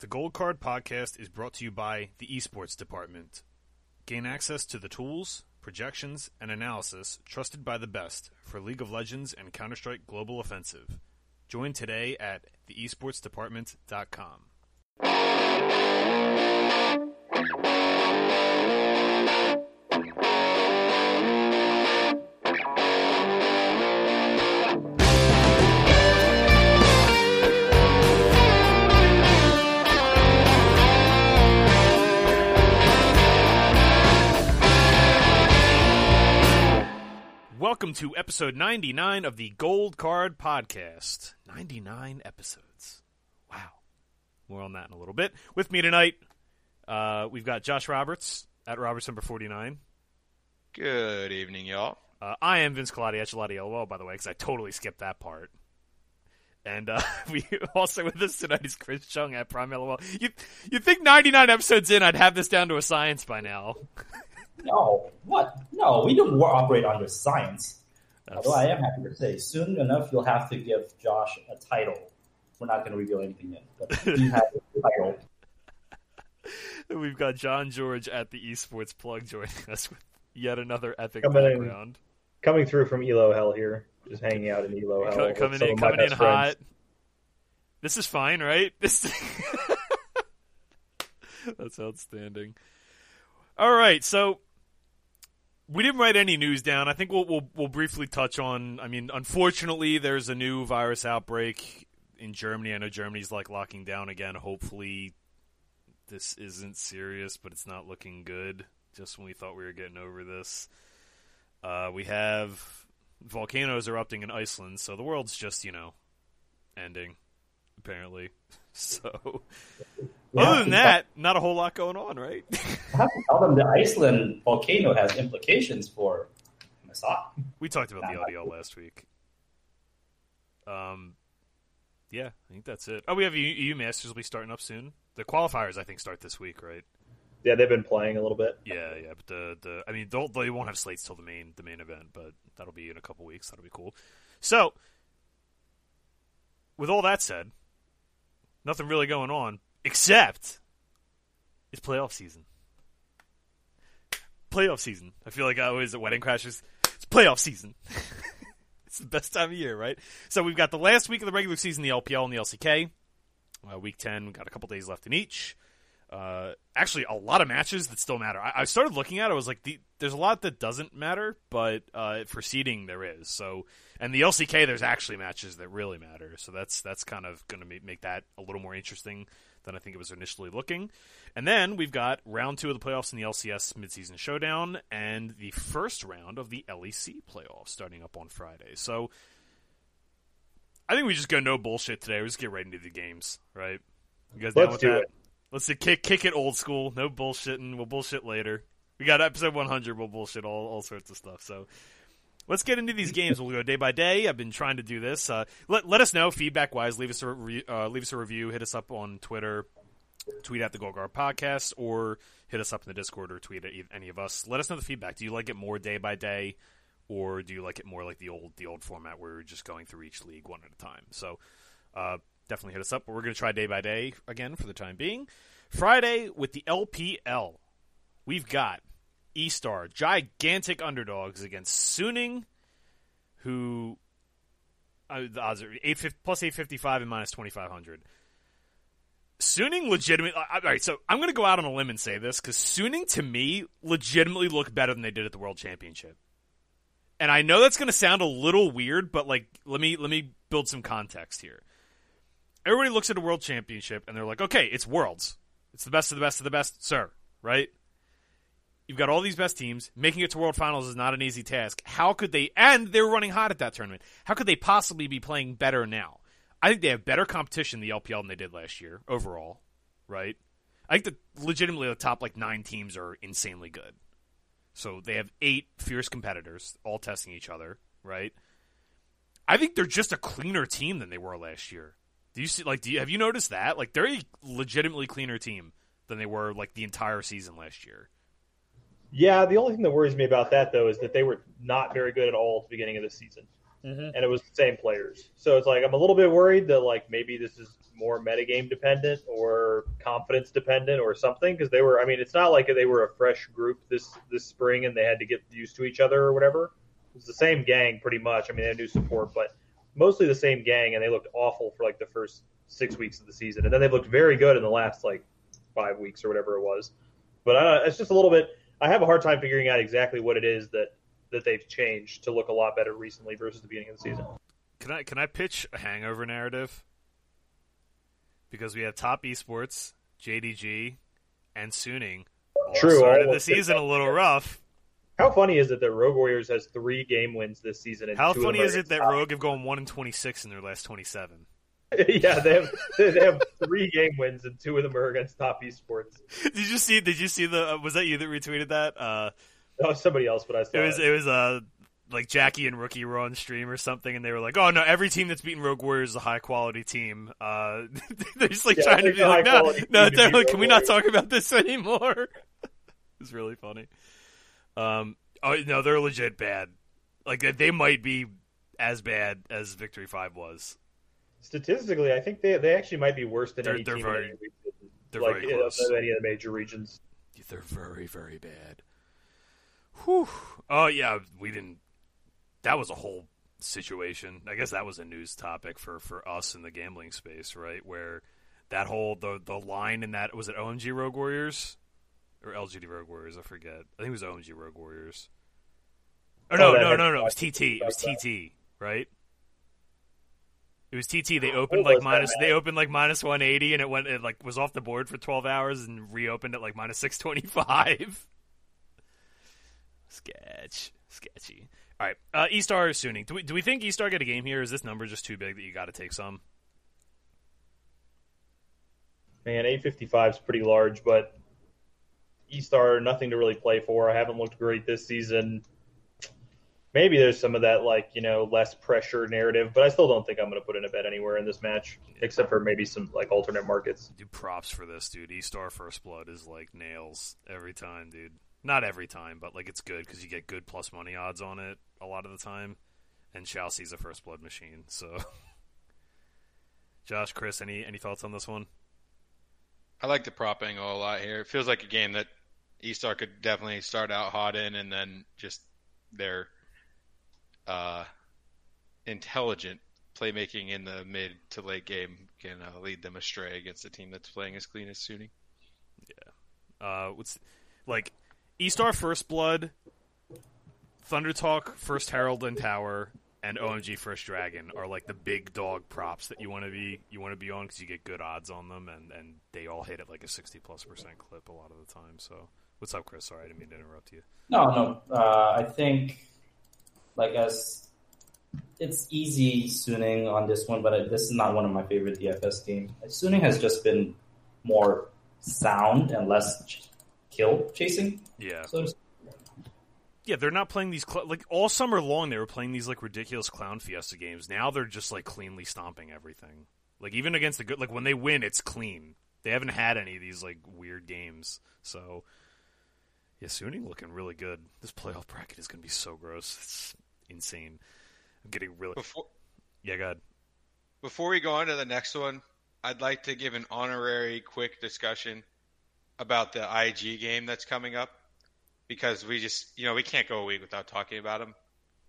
The Gold Card podcast is brought to you by the Esports Department. Gain access to the tools, projections, and analysis trusted by the best for League of Legends and Counter Strike Global Offensive. Join today at theesportsdepartment.com. Welcome to episode 99 of the Gold Card Podcast. 99 episodes. Wow. More on that in a little bit. With me tonight, uh, we've got Josh Roberts at Roberts number 49. Good evening, y'all. Uh, I am Vince Colati at Gelati LOL, by the way, because I totally skipped that part. And uh, we also with us tonight is Chris Chung at Prime LOL. You you think 99 episodes in, I'd have this down to a science by now? No, what? No, we don't work, operate under science. Although I am happy to say, soon enough, you'll have to give Josh a title. We're not going to reveal anything yet, but he has a title. We've got John George at the Esports Plug joining us with yet another epic Coming in. coming through from Elo Hell here, just hanging out in Elo Hell. Co- coming in, coming in best hot. friends. This is fine, right? This That's outstanding. All right, so we didn't write any news down. I think we'll, we'll we'll briefly touch on. I mean, unfortunately, there's a new virus outbreak in Germany. I know Germany's like locking down again. Hopefully, this isn't serious, but it's not looking good. Just when we thought we were getting over this, uh, we have volcanoes erupting in Iceland, so the world's just you know ending apparently. So, Yeah, other than that, not a whole lot going on, right? I have to tell them the Iceland volcano has implications for MSI. we talked about the LDL last week. Um, yeah, I think that's it. Oh, we have EU, EU Masters will be starting up soon. The qualifiers, I think, start this week, right? Yeah, they've been playing a little bit. Yeah, yeah. But the the I mean, they'll, they won't have slates till the main the main event, but that'll be in a couple weeks. That'll be cool. So, with all that said, nothing really going on except it's playoff season. Playoff season. I feel like I always at Wedding Crashers. It's playoff season. it's the best time of year, right? So we've got the last week of the regular season, the LPL and the LCK. Uh, week ten, we've got a couple days left in each uh, actually a lot of matches that still matter. I, I started looking at it. I was like, the, there's a lot that doesn't matter, but uh, for seeding there is. So, and the LCK, there's actually matches that really matter. So that's that's kind of going to make that a little more interesting than I think it was initially looking. And then we've got round two of the playoffs in the LCS midseason showdown, and the first round of the LEC playoffs starting up on Friday. So. I think we just go no bullshit today. We just get right into the games, right? You guys down Let's with do that? it. Let's kick kick it old school. No bullshitting. We'll bullshit later. We got episode 100. We'll bullshit all all sorts of stuff. So let's get into these games. We'll go day by day. I've been trying to do this. Uh, let let us know feedback wise. Leave us a re- uh, leave us a review. Hit us up on Twitter. Tweet at the Gold Card Podcast or hit us up in the Discord or tweet at any of us. Let us know the feedback. Do you like it more day by day, or do you like it more like the old the old format where we're just going through each league one at a time? So uh, definitely hit us up. But we're going to try day by day again for the time being. Friday with the LPL, we've got E-Star, gigantic underdogs against Suning, who uh, the odds are 8, plus 855 and minus 2500. Suning legitimate. uh, All right, so I'm going to go out on a limb and say this because Suning to me legitimately look better than they did at the World Championship. And I know that's going to sound a little weird, but like let me let me build some context here. Everybody looks at a World Championship and they're like, "Okay, it's Worlds. It's the best of the best of the best, sir." Right? You've got all these best teams. Making it to World Finals is not an easy task. How could they? And they were running hot at that tournament. How could they possibly be playing better now? I think they have better competition in the LPL than they did last year overall. Right? I think that legitimately the top like nine teams are insanely good. So they have eight fierce competitors all testing each other. Right? I think they're just a cleaner team than they were last year. Do you see? Like, do you have you noticed that? Like, they're a legitimately cleaner team than they were like the entire season last year. Yeah, the only thing that worries me about that though is that they were not very good at all at the beginning of the season, and it was the same players. So it's like I'm a little bit worried that like maybe this is more metagame dependent or confidence dependent or something because they were. I mean, it's not like they were a fresh group this this spring and they had to get used to each other or whatever. It was the same gang pretty much. I mean, they had new support, but mostly the same gang, and they looked awful for like the first six weeks of the season, and then they looked very good in the last like five weeks or whatever it was. But uh, it's just a little bit. I have a hard time figuring out exactly what it is that that they've changed to look a lot better recently versus the beginning of the season. Can I can I pitch a hangover narrative? Because we have top esports, JDG, and Suning. True, Started the season a little rough. How funny is it that Rogue Warriors has three game wins this season? And How funny is it that Rogue have gone one and twenty six in their last twenty seven? yeah, they have they have three game wins and two of them are against top esports. did you see? Did you see the? Uh, was that you that retweeted that? Uh, somebody else, but I saw it was it. it was uh like Jackie and Rookie were on stream or something, and they were like, "Oh no, every team that's beaten Rogue Warriors is a high quality team." Uh, they're just like Yeah, trying to be like, "No, no," team to like, Rogue "Can we not Warriors." talk about this anymore?" it's really funny. Um, oh no, they're legit bad. Like they- they might be as bad as Victory Five was. Statistically, I think they they actually might be worse than They're- any they're team very- they're like very close. of any of the major regions. They're very, very bad. Whew. Oh yeah, we didn't. That was a whole situation. I guess that was a news topic for for us in the gambling space, right? Where that whole the the line in that was it OMG Rogue Warriors or LGD Rogue Warriors? I forget. I think it was OMG Rogue Warriors. Oh, Oh, no, no, no, no! It was TT. It was TT, right? It was TT. They opened like that, minus. They opened like minus one eighty, and it went. It like was off the board for twelve hours, and reopened at like minus six twenty five. Sketch, sketchy. All right, uh, E Star is Suning. Do we do we think E Star get a game here? Is this number just too big that you got to take some? Man, 855 is pretty large, but E-Star, nothing to really play for. I haven't looked great this season. Maybe there's some of that, like, you know, less pressure narrative, but I still don't think I'm going to put in a bet anywhere in this match, except for maybe some, like, alternate markets. Dude, props for this, dude. E Star First Blood is like nails every time, dude. Not every time, but like it's good because you get good plus money odds on it a lot of the time. And Chelsea's a First Blood machine, so. Josh, Chris, any any thoughts on this one? I like the prop angle a lot here. It feels like a game that E-Star could definitely start out hot in, and then just their uh, intelligent playmaking in the mid to late game can uh, lead them astray against a team that's playing as clean as Suning. Uh, what's like E Star First Blood, Thunder Talk First Herald and Tower, and OMG First Dragon are like the big dog props that you want to be you want to be on because you get good odds on them and and they all hit at like a sixty plus percent clip a lot of the time. So what's up, Chris? Sorry, I didn't mean to interrupt you. No, no. Uh, I think, like, as it's easy Suning on this one, but uh, this is not one of my favorite DFS games. Suning has just been more sound and less ch- kill chasing. Yeah, So yeah, they're not playing these cl- like all summer long. They were playing these like ridiculous clown fiesta games. Now they're just like cleanly stomping everything. Like even against the good, like when they win, it's clean. They haven't had any of these like weird games. So yeah, Suning looking really good. This playoff bracket is going to be so gross. It's insane. I'm getting really Before yeah. God, before we go on to the next one, I'd like to give an honorary quick discussion about the IG game that's coming up because we just you know we can't go a week without talking about them,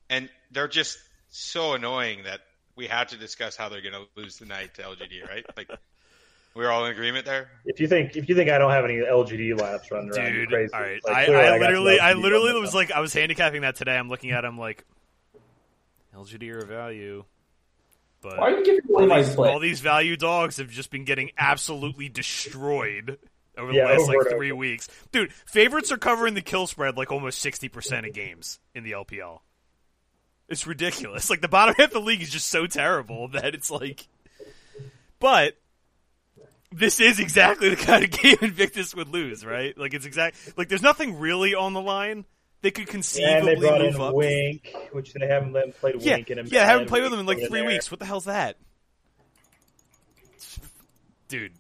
and they're just so annoying that we have to discuss how they're going to lose tonight to LGD, right? Like we're all in agreement there. If you think if you think I don't have any LGD laps running around, you're dude. crazy. All right, Like, I, clearly I literally, I literally was like, I was handicapping that today. I'm looking at, it, I'm like, LGD or value, but why are you giving away all these, all these value dogs have just been getting absolutely destroyed over the Yeah, last like three over. weeks. Dude, favorites are covering the kill spread like almost sixty percent of games in the LPL. It's ridiculous. Like the bottom half of the league is just so terrible that it's like. But this is exactly the kind of game Invictus would lose, right? Like it's exact. Like there's nothing really on the line. They could and conceivably they brought move in up. Wink, which they haven't let him play Yeah, Wink in a yeah, I haven't played with them in like three there. weeks. What the hell's that, dude?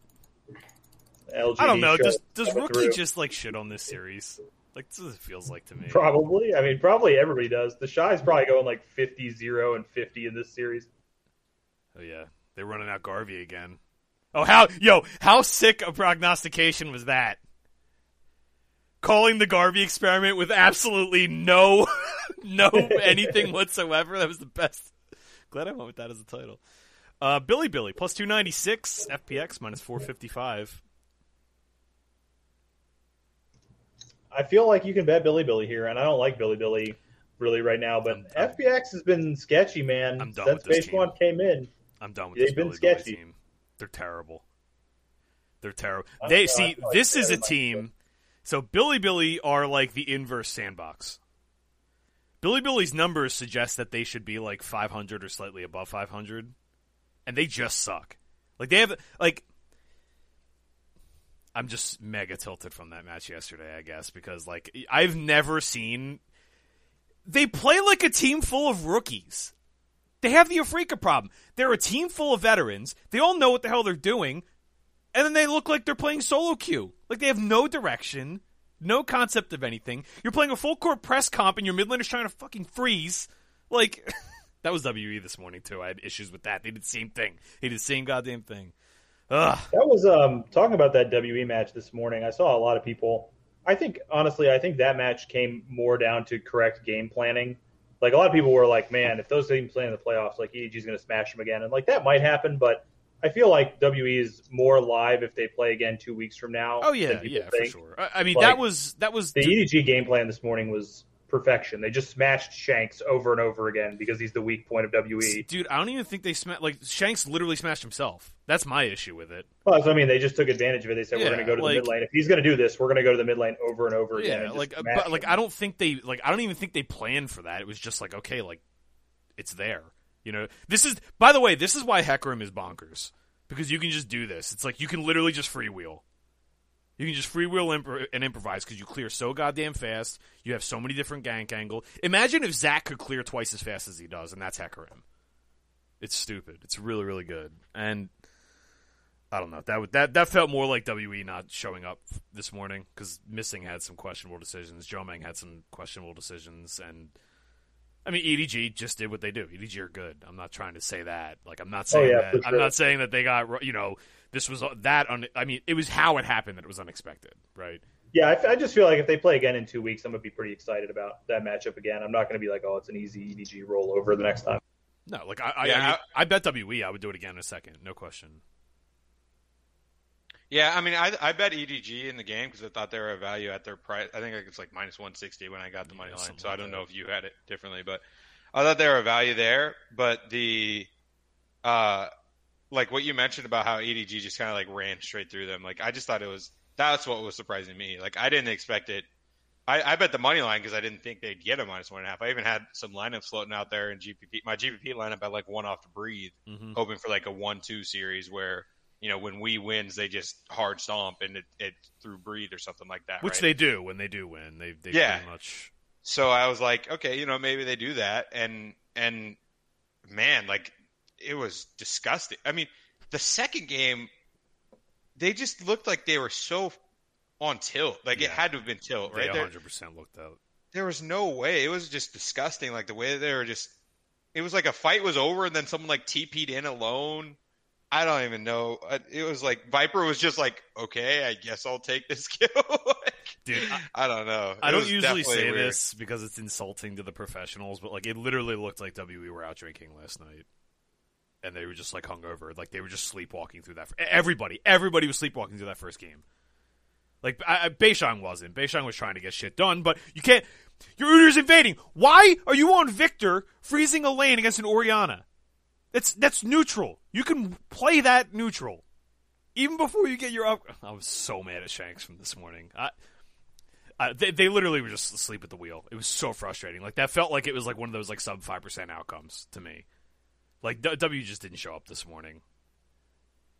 LGD I don't know. Does does rookie through. just like shit on this series? Like this is what it feels like to me. Probably. I mean, probably everybody does. The Shy's probably going like 50 0 and 50 in this series. Oh yeah, they're running out Garvey again. Oh, how yo, how sick a prognostication was that? Calling the Garvey experiment with absolutely no, no anything whatsoever. That was the best. Glad I went with that as a title. Uh, Bilibili plus two ninety six, FPX minus four fifty five. I feel like you can bet Bilibili here, and I don't like Bilibili really right now. But FPX has been sketchy, man. I'm done Since with this. One came in. I'm done with They've this been Bilibili sketchy. team. They're terrible. They're terrible. They know, see like this is a team. So Bilibili are like the inverse sandbox. Bilibili's numbers suggest that they should be like 500 or slightly above 500, and they just suck. Like they have like. I'm just mega tilted from that match yesterday, I guess, because like I've never seen. They play like a team full of rookies. They have the Afreeca problem. They're a team full of veterans. They all know what the hell they're doing, and then they look like they're playing solo queue. Like they have no direction, no concept of anything. You're playing a full court press comp, and your mid laner's trying to fucking freeze. Like that was WE this morning too. I had issues with that. They did the same thing. They did the same goddamn thing. Ugh. That was um talking about that WE match this morning. I saw a lot of people. I think honestly, I think that match came more down to correct game planning. Like a lot of people were like, "Man, if those teams play in the playoffs, like EDG's going to smash them again," and like that might happen. But I feel like WE is more live if they play again two weeks from now. Oh than yeah, yeah, for sure. I, I mean, Like, that was that was The EDG game plan this morning was perfection. They just smashed Shanks over and over again because he's the weak point of. WE. dude. I don't even think they smashed. Like Shanks literally smashed himself. That's my issue with it. Well, that's what I mean. They just took advantage of it. They said Yeah, we're going to go to like- the mid lane. If he's going to do this, we're going to go to the mid lane over and over again. Yeah, and like, uh, but like. I don't think they like. I don't even think they planned for that. It was just like, okay, like, it's there. You know, this is. By the way, this is why Hecarim is bonkers because you can just do this. It's like you can literally just freewheel. You can just freewheel imp- and improvise because you clear so goddamn fast. You have so many different gank angle. Imagine if Zac could clear twice as fast as he does, and that's Hecarim. It's stupid. It's really, really good. And I don't know. That would- that that felt more like WE not showing up this morning because Missing had some questionable decisions. Jiumeng had some questionable decisions, and I mean EDG just did what they do. EDG are good. I'm not trying to say that. Like I'm not oh, saying yeah, that. for I'm not saying that they got you know this was that. Un- I mean it was how it happened that it was unexpected, right? Yeah, I, I just feel like if they play again in two weeks, I'm gonna be pretty excited about that matchup again. I'm not gonna be like, oh, it's an easy EDG rollover the next time. No, like I I, Yeah, I, mean, I bet WE I would do it again in a second, no question. Yeah, I mean, I I bet EDG in the game because I thought they were a value at their price. I think it's like minus one sixty when I got the money Yeah, line. something So I don't know if you had it differently, but I thought they were a value there. But the, uh, like what you mentioned about how EDG just kind of like ran straight through them. Like I just thought it was that's what was surprising me. Like I didn't expect it. I, I bet the money line because I didn't think they'd get a minus one and a half. I even had some lineups floating out there in GPP. My GPP lineup had like one off to breathe hmm hoping for like a one-two series where you know when we wins they just hard stomp and it, it through breathe or something like that. Which right? they do when they do win. They they Yeah. pretty much So I was like, okay, you know maybe they do that, and and man, like it was disgusting. I mean, the second game, they just looked like they were so on tilt. Like it had to have been tilt, they right? There, 100 percent looked out. there was no way. It was just disgusting. Like the way they were just. It was like a fight was over and then someone like TP'd in alone. I don't even know. Uh, It was like Viper was just like, okay, I guess I'll take this kill. Like, Dude, I- I don't know. I don't usually say weird. this because it's insulting to the professionals, but like it literally looked like WE were out drinking last night, and they were just like hungover, like they were just sleepwalking through that. Everybody, everybody was sleepwalking through that first game. Like I, I, Beishang wasn't. Beishang was trying to get shit done, but you can't. Your Udyr's invading. Why are you on Viktor freezing a lane against an Orianna? That's that's neutral. You can play that neutral. Even before you get your up, I was so mad at Shanks from this morning. I, uh, they, they literally were just asleep at the wheel. It was so frustrating. Like that felt like it was like one of those like sub five percent outcomes to me. Like W just didn't show up this morning.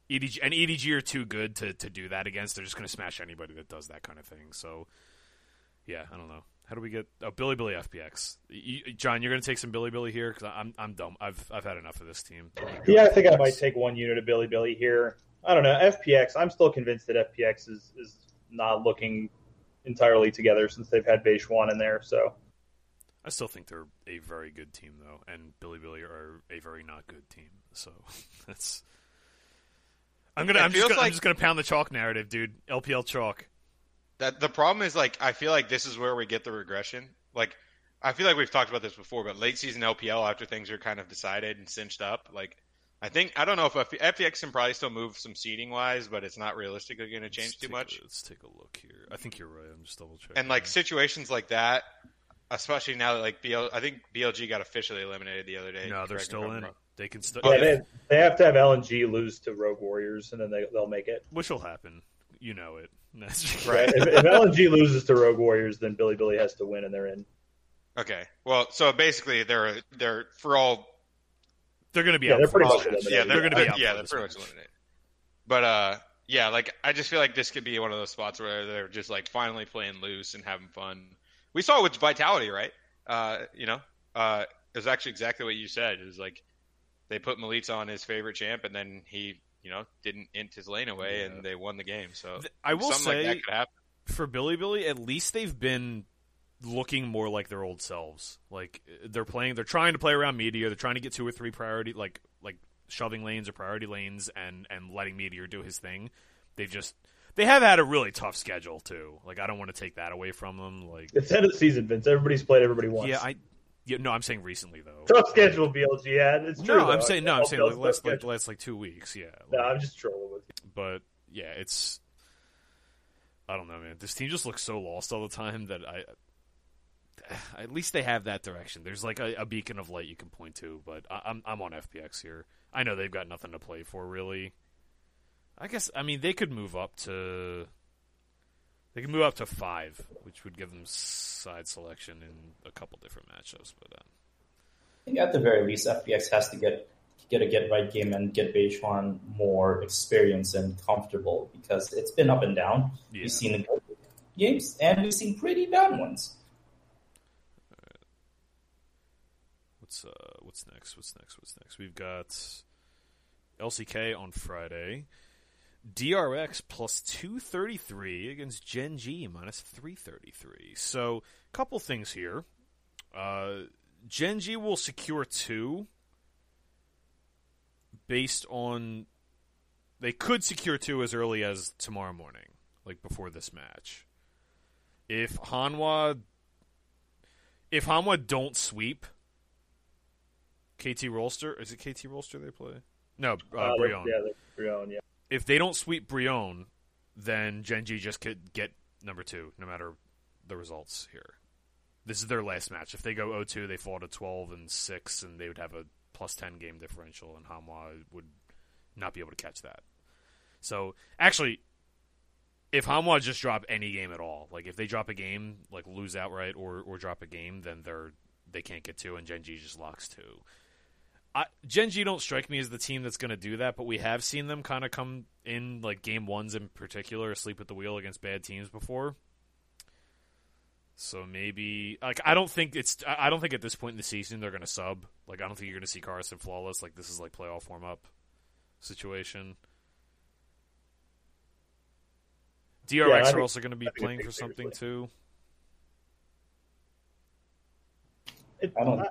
EDG and EDG are too good to, to do that against. They're just going to smash anybody that does that kind of thing. So, yeah, I don't know. How do we get oh, Bilibili FPX? You, John, you're going to take some Bilibili here because I'm I'm dumb. I've I've had enough of this team. Yeah, I think I might take one unit of Bilibili here. I don't know. FPX, I'm still convinced that FPX is, is not looking entirely together since they've had Beichuan in there. So I still think they're a very good team though, and Bilibili are a very not good team. So that's I'm gonna. It I'm just gonna, I'm just gonna pound the chalk narrative, dude. LPL chalk. That the problem is like I feel like this is where we get the regression. Like I feel like we've talked about this before, but late season LPL after things are kind of decided and cinched up, like I think I don't know if F- FPX can probably still move some seating wise, but it's not realistically going to change too much. A, let's take a look here. I think you're right. I'm just double checking. And like situations like that, especially now that like BL, I think BLG got officially eliminated the other day. no, they're Correct me if still I'm in. wrong. They can still. Oh, Yeah, they, they have to have LNG lose to Rogue Warriors, and then they, they'll make it. which will happen. You know it. That's Right. if, if LNG loses to Rogue Warriors, then Bilibili has to win, and they're in. Okay, well, so basically they're they're for all They're going to be Yeah, out. they're pretty much eliminated. yeah, they're going to be out. yeah, they're pretty much eliminated. But uh, yeah, like I just feel like this could be one of those spots where they're just like finally playing loose and having fun. We saw it with Vitality, right? Uh, you know, uh, it was actually exactly what you said. It was like they put Milica on his favorite champ, and then he, you know, didn't int his lane away, Yeah. and they won the game. So Th- I will something like say that could happen. for Bilibili, at least they've been looking more like their old selves. Like they're playing, they're trying to play around Meteor. They're trying to get two or three priority, like like shoving lanes or priority lanes, and and letting Meteor do his thing. They've just they have had a really tough schedule too. Like I don't want to take that away from them. Like It's end of the season, Vince. Everybody's played everybody once. yeah, I yeah no, I'm saying recently though. tough schedule BLG had. It's true. No, though. I'm saying no, I'm saying like last like last like two weeks. Yeah, No, like- I'm just trolling with you. but yeah, it's I don't know, man. This team just looks so lost all the time that I at least they have that direction. There's like a, a beacon of light you can point to, but I, I'm I'm on FPX here. I know they've got nothing to play for really. I guess I mean they could move up to they can move up to five, which would give them side selection in a couple different matchups. But uh, I think at the very least, FPX has to get get a get right game and get Beichuan more experience and comfortable because it's been up and down. yeah, We've seen good games and we've seen pretty bad ones. What's uh what's next? What's next? What's next? We've got LCK on Friday. DRX plus 233 against Gen G minus 333. So, couple things here. Uh, Gen G will secure two based on. They could secure two as early as tomorrow morning, like before this match. If Hanwha. If Hanwha don't sweep, KT Rolster. Is it KT Rolster they play? No, uh, Uh, Brion. Yeah, Brion, yeah. If they don't sweep Brion, then Gen G just could get number two, no matter the results here. This is their last match. If they go 0-2, they fall to 12 and 6, and they would have a plus 10 game differential, and Hanwha would not be able to catch that. So, actually, if Hanwha just drop any game at all, like if they drop a game, like lose outright or, or drop a game, then they're they can't get two, and Gen G just locks two. I, Gen G don't strike me as the team that's going to do that, but we have seen them kind of come in like game ones in particular, sleep at the wheel against bad teams before. So maybe like I don't think it's I I don't think at this point in the season they're going to sub. Like I don't think you're going to see Carson flawless. Like this is like playoff warm up situation. DRX Yeah, I are also going to be playing for big something too. It, I don't.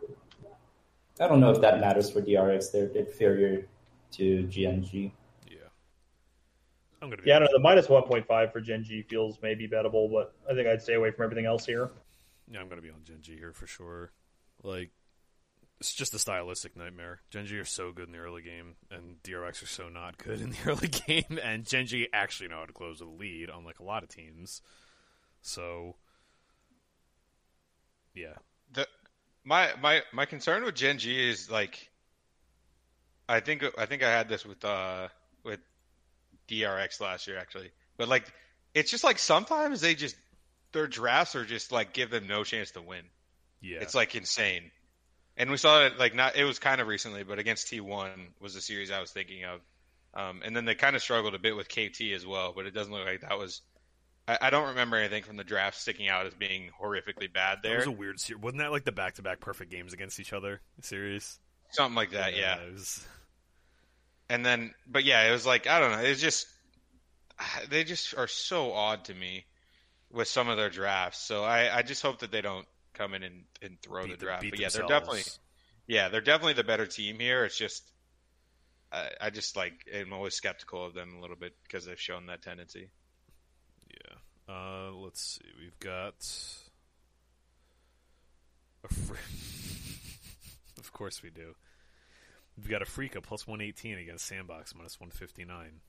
I don't know if that matters for DRX. They're inferior to Gen G. Yeah, I'm going to be yeah, I don't know. The minus 1.5 for Gen G feels maybe bettable, but I think I'd stay away from everything else here. Yeah, I'm gonna be on Gen G here for sure. Like, it's just a stylistic nightmare. Gen G are so good in the early game, and DRX are so not good in the early game. And Gen G actually know how to close with a lead, unlike a lot of teams. So, yeah, the my my my concern with Gen G is like I think I think I had this with uh with DRX last year actually. But like it's just like sometimes they just their drafts are just like give them no chance to win. yeah, It's like insane. And we saw it like not it was kind of recently, but against T1 was the series I was thinking of. Um, and then they kind of struggled a bit with KT as well, but it doesn't look like that was. I, I don't remember anything from the draft sticking out as being horrifically bad that there. was a weird series. Wasn't that like the back-to-back perfect games against each other series? Something like that, yeah. it was- And then, but yeah, it was like I don't know. It's just they just are so odd to me with some of their drafts. So I, I just hope that they don't come in and, and throw beat the the- draft. beat But yeah, they're definitely yeah, they're definitely the better team here. It's just I, I just like am always skeptical of them a little bit because they've shown that tendency. Yeah. Uh, let's see. We've got a fr- of course we do. We've got Afreeca plus one eighteen against Sandbox minus one fifty nine.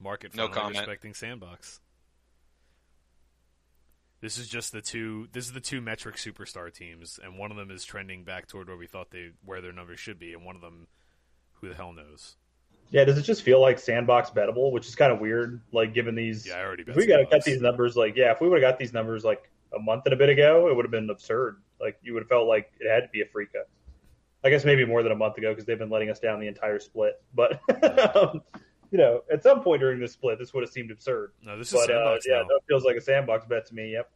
Market No comment. respecting Sandbox. This is just the two. This is the two metric superstar teams, and one of them is trending back toward where we thought they where their numbers should be, and one of them, who the hell knows? Yeah, does it just feel like sandbox bettable, which is kind of weird? Like given these, Yeah, I already. if we got to cut these numbers, like yeah, if we would have got these numbers like a month and a bit ago, it would have been absurd. Like you would have felt like it had to be a free cut. I guess maybe more than a month ago because they've been letting us down the entire split. But um, you know, at some point during this split, this would have seemed absurd. No, this is But uh, yeah, now. that feels like a sandbox bet to me. Yep.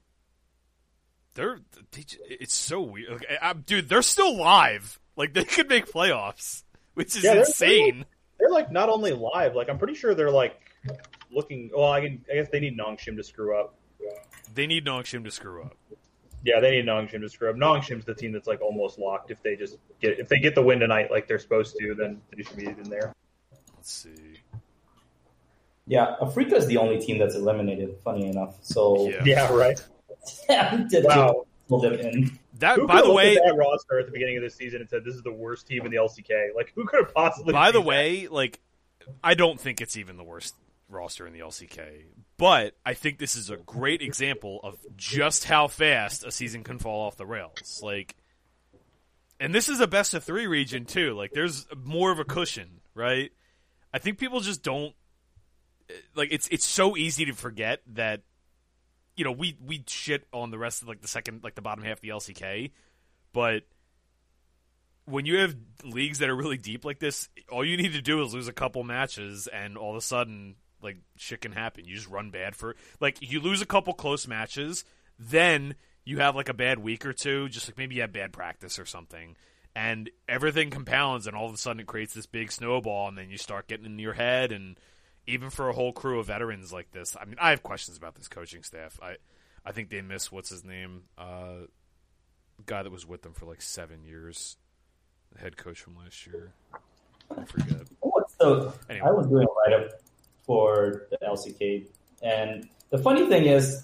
They're they, it's so weird, like, dude. They're still live. Like they could make playoffs, which is Yeah, insane. They're like not only live, like I'm pretty sure they're like looking. Well, I can. I guess they need Nongshim to screw up. They need Nongshim to screw up. Yeah, they need Nongshim to screw up. Nongshim's the team that's like almost locked. If they just get if they get the win tonight like they're supposed to, then they should be in there. Let's see. Yeah, Afreeca is the only team that's eliminated. Funny enough, so Yeah. Right. Yeah, right. did Wow. Pull them in. That Who by the way, at that roster at the beginning of the season and said this is the worst team in the LCK? Like, who could have possibly? by the seen that? way, like I don't think it's even the worst roster in the LCK, but I think this is a great example of just how fast a season can fall off the rails. Like, and this is a best of three region too. Like, there's more of a cushion, right? I think people just don't like. It's it's so easy to forget that you know we we shit on the rest of like the second like the bottom half of the LCK, but when you have leagues that are really deep like this, all you need to do is lose a couple matches, and all of a sudden, like shit can happen. You just run bad for like you lose a couple close matches, then you have like a bad week or two, just like maybe you have bad practice or something, and everything compounds, and all of a sudden it creates this big snowball, and then you start getting in your head, and even for a whole crew of veterans like this, I mean, I have questions about this coaching staff. I I think they miss what's his name, uh, guy that was with them for like seven years the head coach from last year. I forget. So Anyway. I was doing a write up for the LCK, and the funny thing is,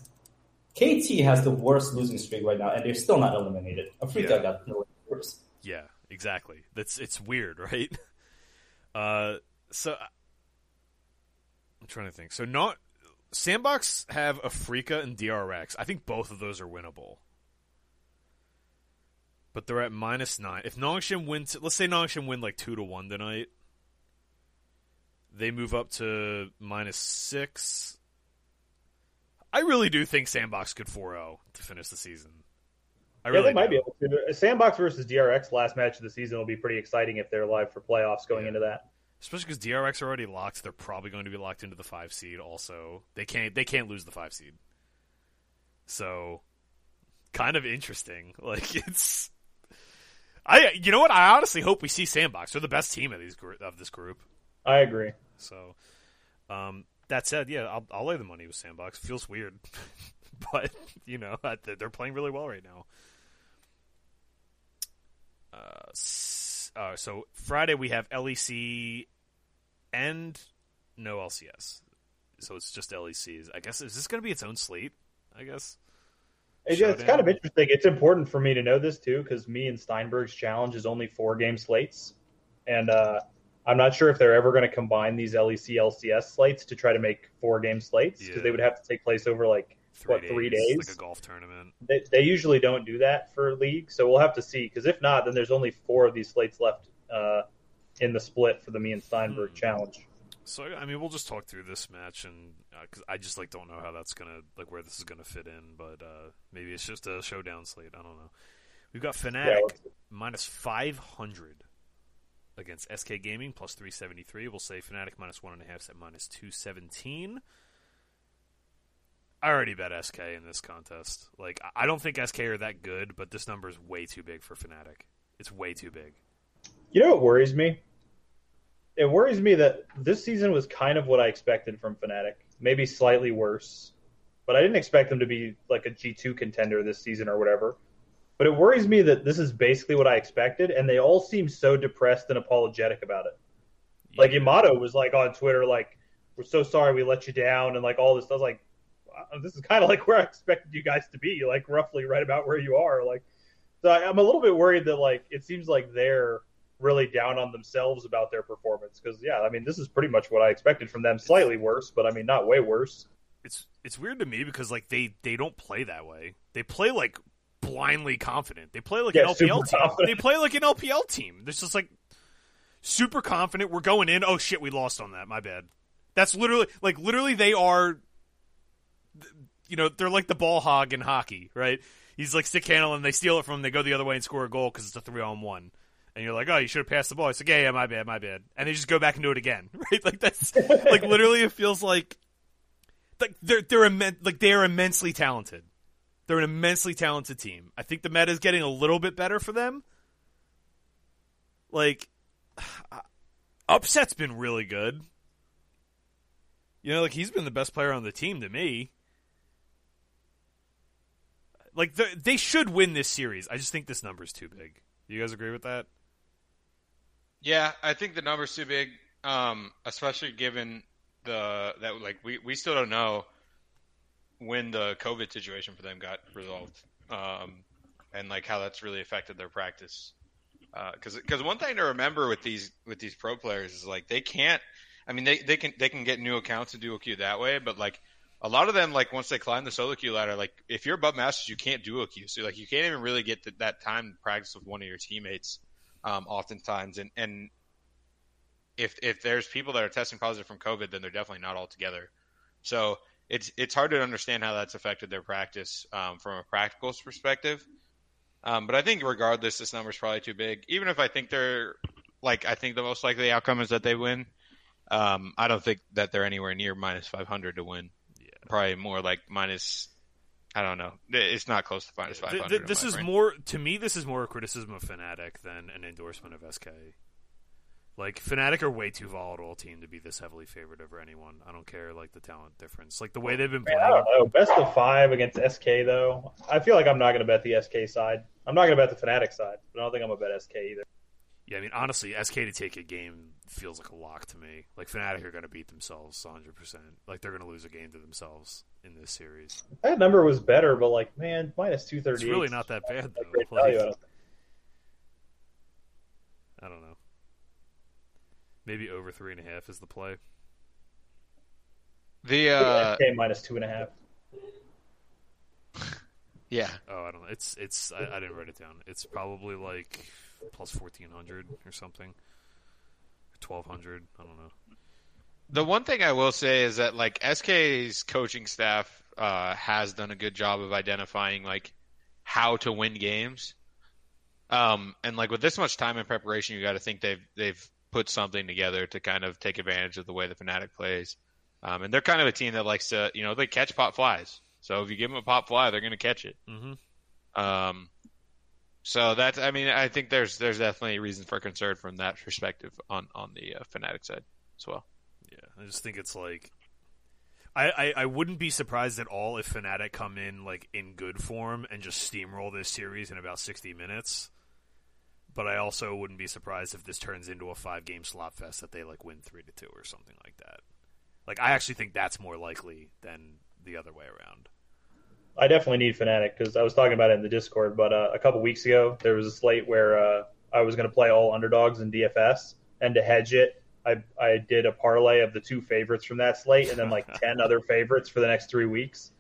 KT has the worst losing streak right now, and they're still not eliminated. Afreeca Yeah. got no worse. Yeah, exactly. That's it's weird, right? Uh, so I'm trying to think. So not Sandbox have Afreeca and DRX. I think both of those are winnable. But they're at minus nine. If Nongshim wins, let's say Nongshim win like two to one tonight, they move up to minus six. I really do think Sandbox could 4-0 to finish the season. I yeah, really they might do. be able to. Sandbox versus DRX last match of the season will be pretty exciting if they're live for playoffs going Yeah. into that. Especially because DRX are already locked. They're probably going to be locked into the five seed. Also, they can't they can't lose the five seed. So, kind of interesting. Like it's, I you know what? I honestly hope we see Sandbox. They're the best team of these gr- of this group. I agree. So, um, that said, yeah, I'll I'll lay the money with Sandbox. Feels weird, but you know they're playing really well right now. Uh, s- uh, so Friday we have LEC and no LCS. So it's just LECs. I guess is this going to be its own slate? I guess. It's, it's kind of interesting. It's important for me to know this too because me and Steinberg's challenge is only four game slates, and uh, I'm not sure if they're ever going to combine these LEC LCS slates to try to make four game slates because Yeah. they would have to take place over like Three What, days, three days? like a golf tournament. they, they usually don't do that for league, so we'll have to see. Because if not, then there's only four of these slates left uh, in the split for the me and Steinberg Hmm. challenge. So I mean, we'll just talk through this match, and because I just like don't know how that's gonna like where this is gonna fit in, but uh, maybe it's just a showdown slate. I don't know. We've got Yeah, Fnatic let's- minus five hundred against SK Gaming plus three seventy three. We'll say Fnatic minus one and a half at minus two seventeen. I already bet SK in this contest. Like I- don't think SK are that good, but this number is way too big for Fnatic. It's way too big. You know what worries me? It worries me that this season was kind of what I expected from Fnatic. Maybe slightly worse. But I didn't expect them to be like a G2 contender this season or whatever. But it worries me that this is basically what I expected, and they all seem so depressed and apologetic about it. Like Yeah. Yamato was like on Twitter, like, "We're so sorry we let you down," and like all this. stuff like, Uh, "This is kind of like where I expected you guys to be, like roughly right about where you are." Like, so I, I'm a little bit worried that like it seems like they're really down on themselves about their performance because yeah, I mean this is pretty much what I expected from them. Slightly worse, but I mean not way worse. it's it's weird to me because like they they don't play that way. They play like blindly confident. They play like Yeah, an LPL team. confident. They play like an LPL team. It's just like super confident. We're going in. Oh shit, we lost on that. My bad. That's literally like literally they are. You know they're like the ball hog in hockey, right? He's like stick handle and they steal it from him. They go the other way and score a goal because it's a three on one. And you're like, oh, you should have passed the ball. It's like, yeah, yeah, my bad, my bad. And they just go back and do it again, right? Like that's like literally, it feels like like they're they're immen- like they are immensely talented. They're an immensely talented team. I think the meta is getting a little bit better for them. Like upset's been really good. You know, like he's been the best player on the team to me. Like they should win this series. I just think this number's too big. You guys agree with that? Yeah, I think the number's too big, um, especially given the that like we, we still don't know when the COVID situation for them got resolved, um, and like how that's really affected their practice. Because because one thing to remember with these with these pro players is like they can't. I mean they, they can they can get new accounts and duo queue that way, but like a lot of them like once they climb the solo queue ladder, like if you're above masters, you can't duo queue, so like you can't even really get th- that time to practice with one of your teammates um, oftentimes. And, and if if there's people that are testing positive from COVID, then they're definitely not all together. So it's it's hard to understand how that's affected their practice um, from a practical perspective. Um, but I think regardless, this number is probably too big. Even if I think they're like I think the most likely outcome is that they win. Um, I don't think that they're anywhere near minus 500 to win. Yeah. Probably more like minus. I don't know. It's not close to minus Th- 500. th- this is brain. more to me. This is more a criticism of Fnatic than an endorsement of SK. Like Fnatic are way too volatile team to be this heavily favored over anyone. I don't care like the talent difference. Like the way they've been Man, playing. I don't know. Best of five against SK though. I feel like I'm not going to bet the SK side. I'm not going to bet the Fnatic side. But I don't think I'm going to bet SK either. Yeah, I mean honestly, SK to take a game feels like a lock to me. Like Fnatic are going to beat themselves 100. percent Like they're going to lose a game to themselves in this series. That number was better, but like, man, minus two thirty. It's really not that bad though. Like, value. I don't. I don't know. Maybe over three and a half is the play. the uh, SK minus two and a half. yeah. Oh, I don't know. It's it's I, I didn't write it down. It's probably like plus fourteen hundred or something. Twelve hundred. I don't know. The one thing I will say is that like SK's coaching staff uh, has done a good job of identifying like how to win games. Um, and like with this much time in preparation, you got to think they've they've put something together to kind of take advantage of the way the Fnatic plays. Um, and they're kind of a team that likes to, you know, they catch pop flies. So if you give them a pop fly, they're going to catch it. Mm-hmm. Um, so that's, I mean, I think there's there's definitely reason for concern from that perspective on on the uh, Fnatic side as well. Yeah, I just think it's like. I, I, I wouldn't be surprised at all if Fnatic come in like in good form and just steamroll this series in about sixty minutes. But I also wouldn't be surprised if this turns into a five game slot fest that they like win three to two or something like that. Like I actually think that's more likely than the other way around. I definitely need Fnatic because I was talking about it in the Discord. But uh, a couple weeks ago, there was a slate where uh, I was going to play all underdogs in DFS, and to hedge it, I I did a parlay of the two favorites from that slate, and then like ten other favorites for the next three weeks.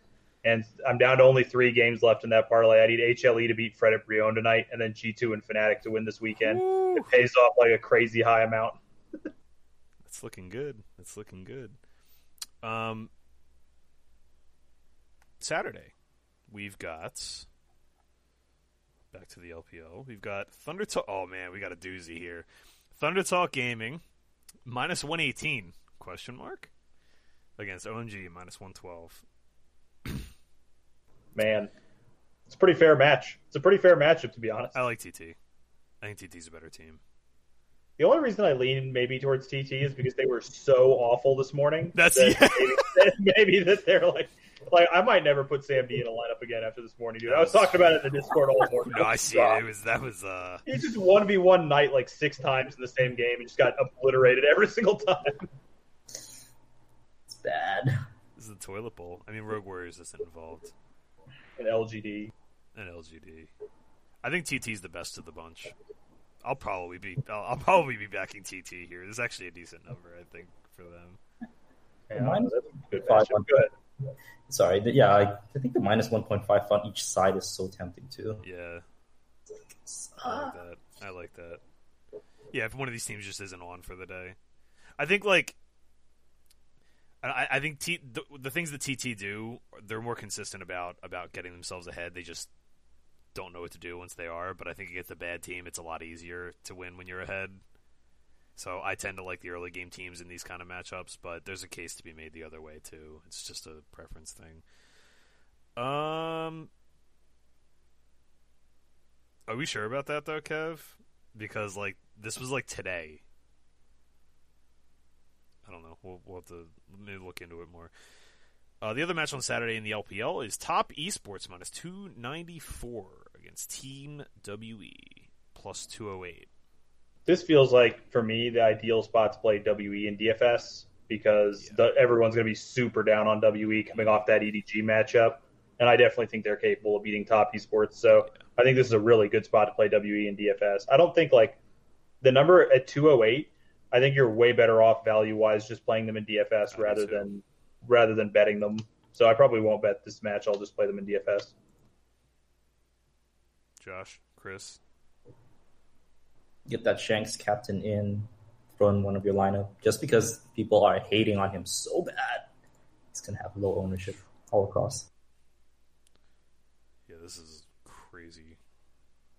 And I'm down to only three games left in that parlay. I need HLE to beat Fredit Brion tonight, and then G2 and Fnatic to win this weekend. It pays off like a crazy high amount. It's looking good. It's looking good. Um, Saturday, we've got back to the LPL. We've got Thunder Talk. Oh man, we got a doozy here. Thunder Talk Gaming minus one eighteen question mark against OMG minus one twelve. Man, it's a pretty fair match. It's a pretty fair matchup, to be honest. I like TT. I think TT's a better team. The only reason I lean maybe towards TT is because they were so awful this morning. That's- that yeah. maybe, that maybe that they're like like I might never put Sam D in a lineup again after this morning, dude. I was talking about it in the Discord all morning. No, I see it. It was that was uh. He just one v one night like six times in the same game and just got obliterated every single time. It's bad. This is a toilet bowl. I mean, Rogue Warriors isn't involved. An LGD. An LGD. I think TT's the best of the bunch. I'll probably be I'll, I'll probably be backing TT here. This is actually a decent number, I think, for them. Yeah, that's a good Five matchup. Go ahead. Sorry, the- yeah, I, I think the minus 1.5 on each side is so tempting too. Yeah, I like ah. that. I like that. Yeah, if one of these teams just isn't on for the day, I think like I, I think T, the, the things that TT do, they're more consistent about about getting themselves ahead. They just don't know what to do once they are. But I think against a bad team, it's a lot easier to win when you're ahead. So I tend to like the early game teams in these kind of matchups, but there's a case to be made the other way too. It's just a preference thing. Um, are we sure about that though, Kev? Because like this was like today. I don't know. We'll, we'll have to maybe look into it more. Uh, the other match on Saturday in the LPL is Top Esports minus two ninety four against Team WE plus two oh eight. This feels like for me the ideal spot to play WE and DFS because Yeah. the, everyone's going to be super down on WE coming off that EDG matchup, and I definitely think they're capable of beating top esports. So I think this is a really good spot to play WE and DFS. I don't think like the number at 208. I think you're way better off value wise just playing them in DFS I rather than rather than betting them. So I probably won't bet this match. I'll just play them in DFS. Josh, Chris, Get that Shanks captain in, throw in one of your lineup. Just because people are hating on him so bad, he's gonna have low ownership all across. yeah, this is crazy.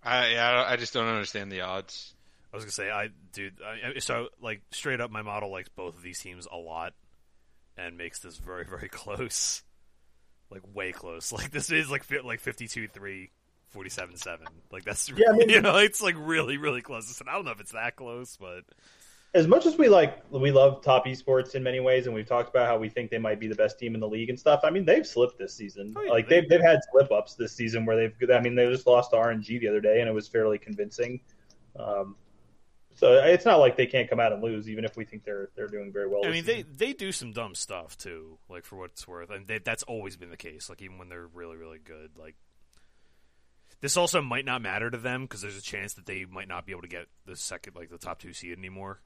I yeah, I don't- I just don't understand the odds. I was gonna say, I dude, I, so like straight up, my model likes both of these teams a lot, and makes this very very close, like way close. Like this is like fi- like 52-3, 47-7. Like that's Yeah, I mean- you know it's like really really close. And I don't know if it's that close, but as much as we like we love top esports in many ways and we've talked about how we think they might be the best team in the league and stuff i mean they've slipped this season Oh, yeah, like they- they've, they've had slip ups this season where they've i mean they just lost to rng the other day and it was fairly convincing um, so it's not like they can't come out and lose even if we think they're they're doing very well I mean they season. they do some dumb stuff too. Like for what it's worth, and they, that's always been the case. Like even when they're really really good, like. This also might not matter to them because there's a chance that they might not be able to get the second, like the top two seed anymore.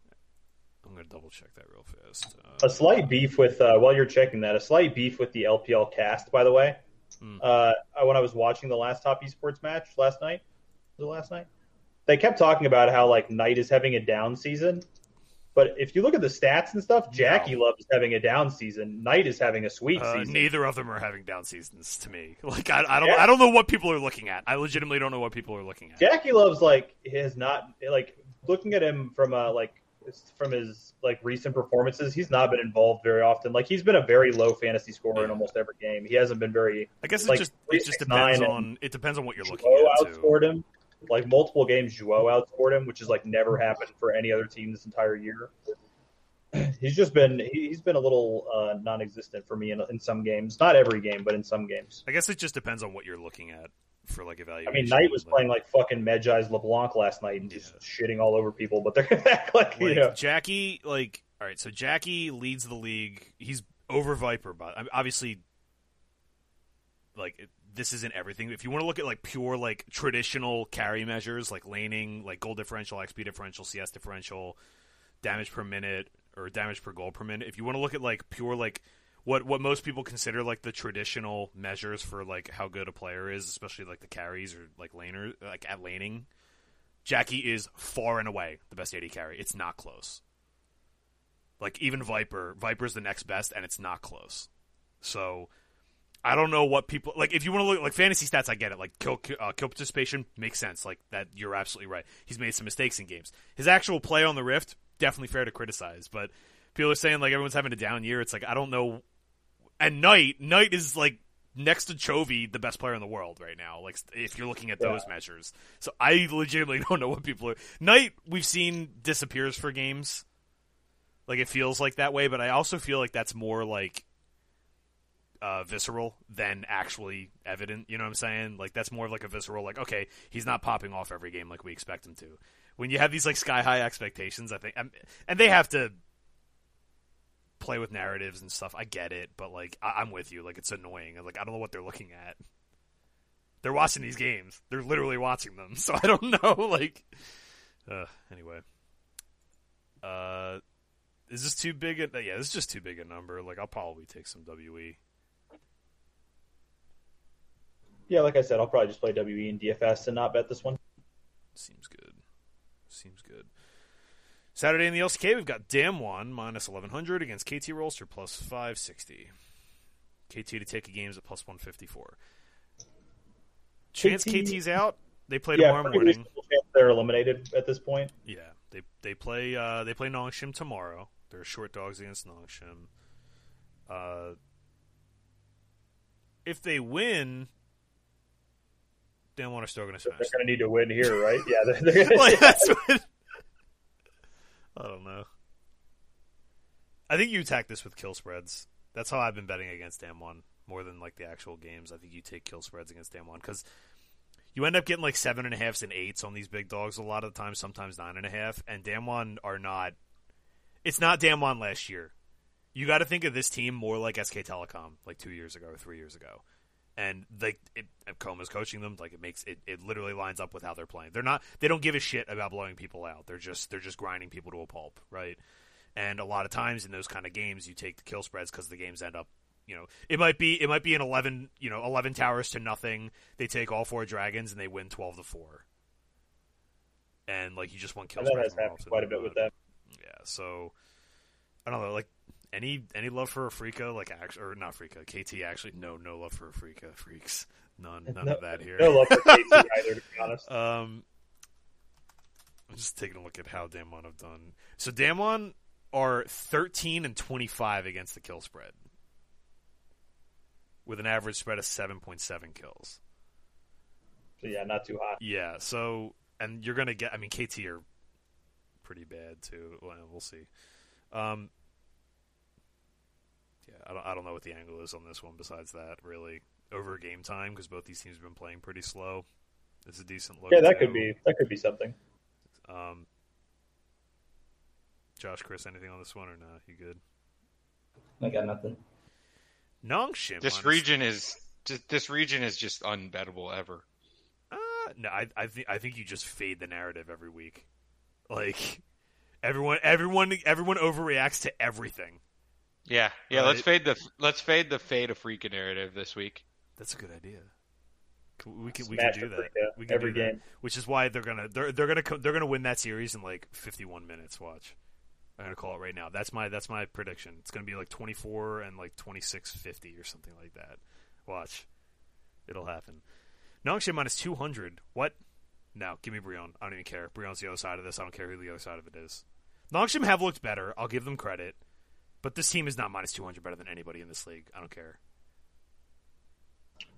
I'm gonna double check that real fast. Uh, a slight beef with uh, while you're checking that a slight beef with the lpl cast by the way Hmm. uh, when i was watching the last top esports match last night was it last night they kept talking about how like knight is having a down season but if you look at the stats and stuff jackie No. love is having a down season knight is having a sweet uh, season neither of them are having down seasons to me. Like I, I don't, Yeah. I don't know what people are looking at. I legitimately don't know what people are looking at. jackie loves like has not like looking at him from a like from his like recent performances he's not been involved very often like he's been a very low fantasy scorer in almost every game he hasn't been very I guess it like, just, it just depends on, it depends on what you're looking at too. outscored him. Like multiple games, Joe outscored him, which has like never happened for any other team this entire year. He's just been he- he's been a little uh, non-existent for me in, in some games. Not every game, but in some games. I guess it just depends on what you're looking at for like evaluation. I mean, Knight was Like- playing like fucking Medjai's LeBlanc last night and just Yeah. shitting all over people, but they're gonna like, you know. Jackie, like all right, so Jackie leads the league. He's over Viper, but obviously, like it, this isn't everything. If you want to look at like pure like traditional carry measures, like laning, like gold differential, XP differential, CS differential, damage per minute, or damage per gold per minute. If you want to look at like pure like what what most people consider like the traditional measures for like how good a player is, especially like the carries or like laner like at laning. Jackie is far and away the best AD carry. It's not close. Like even Viper, Viper's the next best, and it's not close. So I don't know what people like. If you want to look like fantasy stats, I get it. Like kill uh, kill participation makes sense. Like that, you're absolutely right. He's made some mistakes in games. His actual play on the Rift definitely fair to criticize, but people are saying like everyone's having a down year. It's like I don't know. And Knight, Knight is like next to Chovy, the best player in the world right now. Like if you're looking at those measures, so I legitimately don't know what people are. Knight, we've seen disappears for games. Like it feels like that way, but I also feel like that's more like uh, visceral than actually evident. You know what I'm saying? Like that's more of like a visceral. Like okay, he's not popping off every game like we expect him to. When you have these like sky high expectations, I think, and they have to play with narratives and stuff. I get it, but like I- I'm with you. Like it's annoying. Like I don't know what they're looking at. They're watching these games. They're literally watching them. So I don't know. Like, uh, anyway. Uh, is this too big? A, yeah, this is just too big a number. Like I'll probably take some WE. Yeah, like I said, I'll probably just play WE and DFS and not bet this one. Seems good. Seems good. Saturday in the LCK, we've got Damwon minus 1100 against KT Rolster plus 560. KT to take a games at plus 154. Chance KT KT's out. They play yeah, tomorrow morning. chance they're eliminated at this point. Yeah, they they play uh, they play Nongshim tomorrow. They're short dogs against Nongshim. Uh, if they win, Damwon are still going to smash. They're going to need to win here, right? Yeah, they're, they're gonna, like that's what. I don't know. I think you attack this with kill spreads. That's how I've been betting against Damwon more than like the actual games. I think you take kill spreads against Damwon because you end up getting like seven and a halfs and eights on these big dogs a lot of the time, sometimes nine and a half. And Damwon are not. It's not Damwon last year. You got to think of this team more like SK Telecom, like two years ago or three years ago. And like it, kkOma's coaching them, like it makes it, it literally lines up with how they're playing. They're not they don't give a shit about blowing people out. They're just they're just grinding people to a pulp, right? And a lot of times in those kind of games, you take the kill spreads because the games end up you know it might be it might be an 11 you know 11 towers to nothing they take all four dragons and they win 12 to 4 and like you just want kill that spreads has more happened quite a bit with them. yeah so i don't know like any any love for Afreeca like actually or not Afreeca KT actually no no love for Afreeca Freecs none none No- of that here No love for KT either, to be honest. um, I'm just taking a look at how Damwon have done. So Damwon are 13 and 25 against the kill spread, with an average spread of 7.7 kills. So yeah, not too hot. Yeah. So and you're gonna get. I mean, KT are pretty bad too. Well, we'll see. Um, yeah, I don't, I don't know what the angle is on this one. Besides that, really over game time because both these teams have been playing pretty slow. It's a decent look. Yeah, that too. could be that could be something. Um, Josh, Chris, anything on this one or not? You good? I got nothing. Nongshim. This on- region is just, this region is just unbettable ever. Uh, no, I, I think I think you just fade the narrative every week. Like everyone, everyone, everyone overreacts to everything. Yeah, yeah. Right. Let's fade the let's fade the fade of freaking narrative this week. That's a good idea. We can we can do that. We can every do that. game. which is why they're gonna they're they're gonna co- they're gonna win that series in like 51 minutes. Watch, I'm gonna call it right now. That's my that's my prediction. It's gonna be like 24 and like 26-50 or something like that. Watch, it'll happen. Nongshim minus 200. What? No, give me Brion. I don't even care. Brion's the other side of this. I don't care who the other side of it is. Nongshim have looked better. I'll give them credit, but this team is not minus 200 better than anybody in this league. I don't care.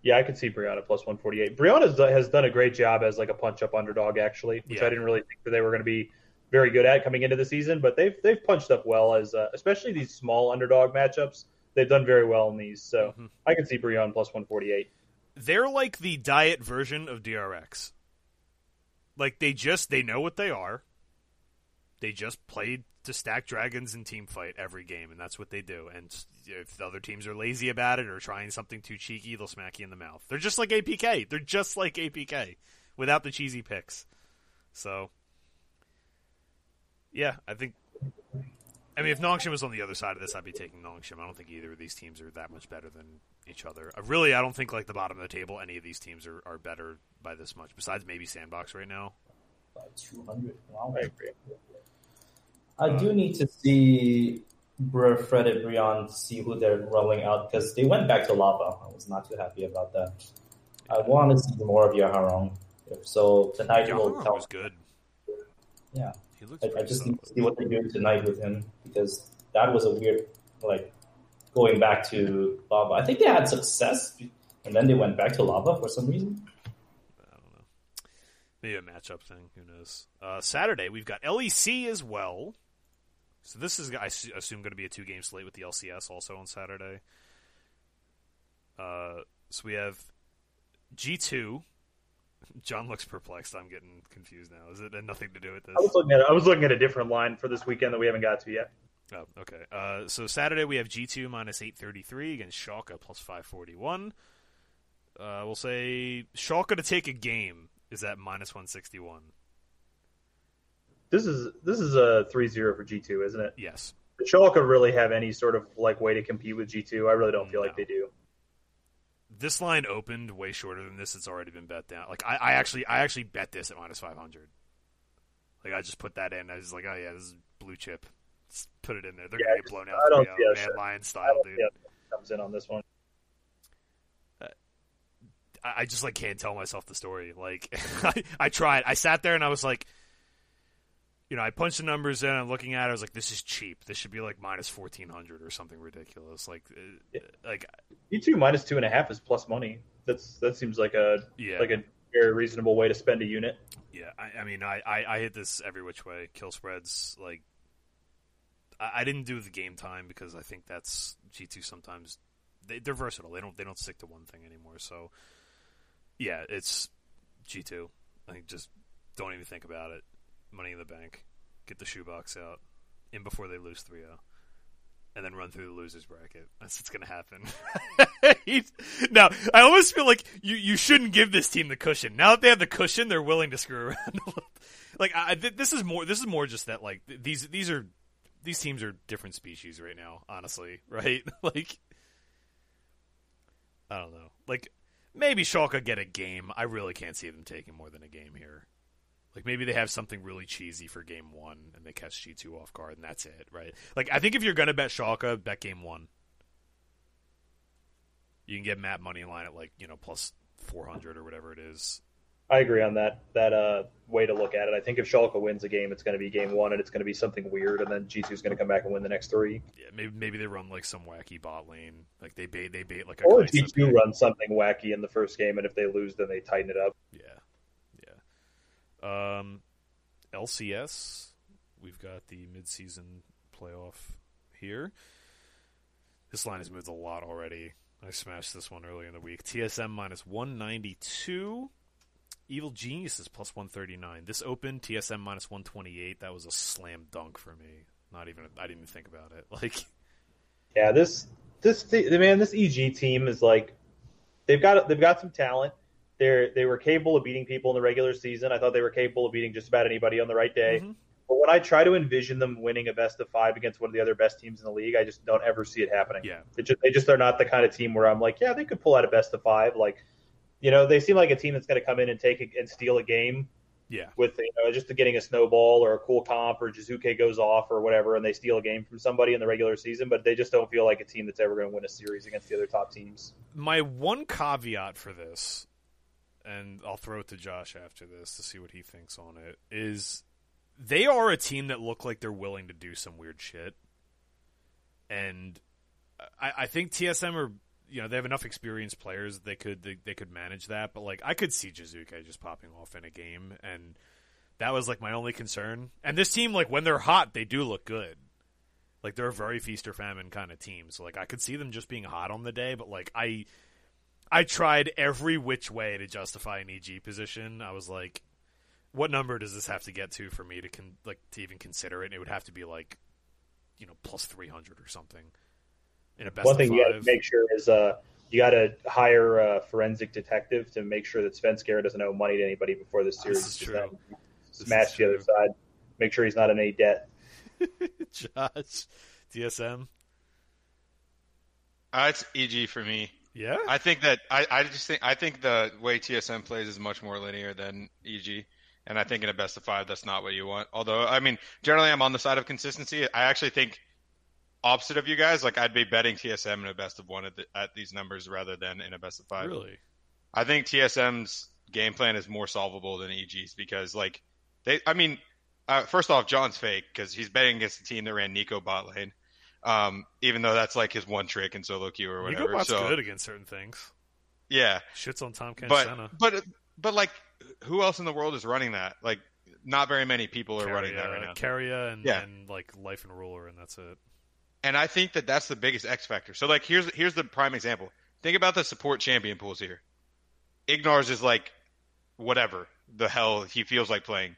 Yeah, I could see Brion plus 148. Brion has, done a great job as like a punch up underdog, actually, which Yeah. I didn't really think that they were going to be very good at coming into the season. But they've they've punched up well as uh, especially these small underdog matchups. They've done very well in these, so Mhm. I can see Brion plus 148. they're like the diet version of DRX. Like they just they know what they are. They just play to stack dragons and team fight every game, and that's what they do. And if the other teams are lazy about it or trying something too cheeky, they'll smack you in the mouth. They're just like APK. They're just like APK without the cheesy picks. So, yeah, I think. I mean, if Nongshim was on the other side of this, I'd be taking Nongshim. I don't think either of these teams are that much better than each other. I really, I don't think like the bottom of the table, any of these teams are, are better by this much. Besides maybe Sandbox right now. By 200. Wow. I agree. I do need to see Br- Fredit Brion to see who they're rolling out because they went back to lava. I was not too happy about that. I want to see more of Yaharong. If so, tonight we'll Yahoo tell. was good. Yeah. He looks I, I just need to see what they're doing tonight with him because that was a weird, like, going back to lava. I think they had success and then they went back to lava for some reason. I don't know. Maybe a matchup thing. Who knows? Uh, Saturday we've got LEC as well. So this is, I assume, going to be a two-game slate with the LCS also on Saturday. Uh, so we have G two. John looks perplexed. I'm getting confused now. Is it had nothing to do with this? I was looking at I was looking at a different line for this weekend that we haven't got to yet. Oh, okay. Uh, so Saturday we have G2 minus 833 against Schalke plus 541. Uh, we'll say Schalke to take a game is at minus 161. This is this is a 3-0 for G2, isn't it? Yes. Does Schalke really have any sort of like way to compete with G2? I really don't feel No. like they do. This line opened way shorter than this. It's already been bet down. Like I, I actually, I actually bet this at minus 500. Like I just put that in. I was like, oh yeah, this is blue chip. Just put it in there. They're Yeah, gonna get blown I out. don't see Man Lion I style, dude. see how it comes in on this one. Uh, I I just like can't tell myself the story. Like I, I tried. I sat there and I was like, you know, I punched the numbers in. I'm looking at it. I was like, this is cheap. This should be like minus fourteen hundred or something ridiculous. Like, uh, Yeah. like G2 minus two and a half is plus money. That's that seems like a yeah, like a very reasonable way to spend a unit. yeah. I, I mean, I, I I hit this every which way. Kill spreads. Like, I, I didn't do the game time because I think that's G two. Sometimes they, they're versatile. They don't they don't stick to one thing anymore. So, yeah, it's G two. I think just don't even think about it. Money in the bank. Get the shoebox out in before they lose 3 0. And then run through the losers bracket. That's what's going to happen. Now, I almost feel like you, you shouldn't give this team the cushion. Now that they have the cushion, they're willing to screw around. like I, th- this is more. This is more just that. Like th- these these are these teams are different species right now. Honestly, right? like I don't know. Like maybe Schalke get a game. I really can't see them taking more than a game here. Like maybe they have something really cheesy for game one and they catch G two off guard and that's it, right? Like I think if you're gonna bet Schalke, bet game one. You can get Matt money line at like you know plus four hundred or whatever it is. I agree on that that uh, way to look at it. I think if Schalke wins a game, it's going to be game one, and it's going to be something weird, and then G2 is going to come back and win the next three. Yeah, maybe maybe they run like some wacky bot lane, like they bait they bait like a Or Kai'Sa G2 runs something wacky in the first game, and if they lose, then they tighten it up. Yeah. Um, LCS, we've got the midseason playoff here. This line has moved a lot already. I smashed this one earlier in the week. TSM minus one ninety two. Evil Geniuses plus one thirty nine. This opened TSM minus one twenty eight. That was a slam dunk for me. Not even I didn't even think about it. Like Yeah, this this man, this EG team is like they've got they've got some talent. They're they were capable of beating people in the regular season. I thought they were capable of beating just about anybody on the right day. Mhm. But when I try to envision them winning a best of five against one of the other best teams in the league, I just don't ever see it happening. yeah, They just they just are not the kind of team where I'm like, yeah, they could pull out a best of five. Like, you know, they seem like a team that's going to come in and take a, and steal a game yeah. with you know just getting a snowball or a cool comp or Jiizuke goes off or whatever, and they steal a game from somebody in the regular season. But they just don't feel like a team that's ever going to win a series against the other top teams. my one caveat for this, and I'll throw it to Josh after this to see what he thinks on it, is they are a team that look like they're willing to do some weird shit. And I, I think TSM are you know, they have enough experienced players they could they, they could manage that, but like I could see Jiizuke just popping off in a game and that was like my only concern. And this team, like when they're hot, they do look good. Like they're a very feast or famine kind of team. So like I could see them just being hot on the day, but like I I tried every which way to justify an EG position. I was like, what number does this have to get to for me to con- like to even consider it? And it would have to be like, you know, plus three hundred or something in a best One of thing you got to make sure is uh, you got to hire a forensic detective to make sure that Svenskeren doesn't owe money to anybody before this series. This is true. Smash is the other side. Make sure he's not in any debt. Josh, TSM, Uh, it's EG for me. Yeah, I think that I, I just think I think the way TSM plays is much more linear than EG, and I think in a best of five that's not what you want. Although I mean, generally I'm on the side of consistency. I actually think opposite of you guys. Like I'd be betting TSM in a best of one at, the, at these numbers rather than in a best of five. really. I think TSM's game plan is more solvable than EG's because like they. I mean, uh, first off, John's fake because he's betting against a team that ran Neeko bot lane. Um, even though that's like his one trick in solo queue or whatever. Nicobot's so good against certain things. yeah, Shits on Tom but Cancena. but but like who else in the world is running that? Like not very many people are running that right now. Carrier and, Yeah. and like Life and Ruler, and that's it. And I think that that's the biggest X factor. So like here's here's the prime example. think about the support champion pools here. Ignars is like whatever the hell he feels like playing,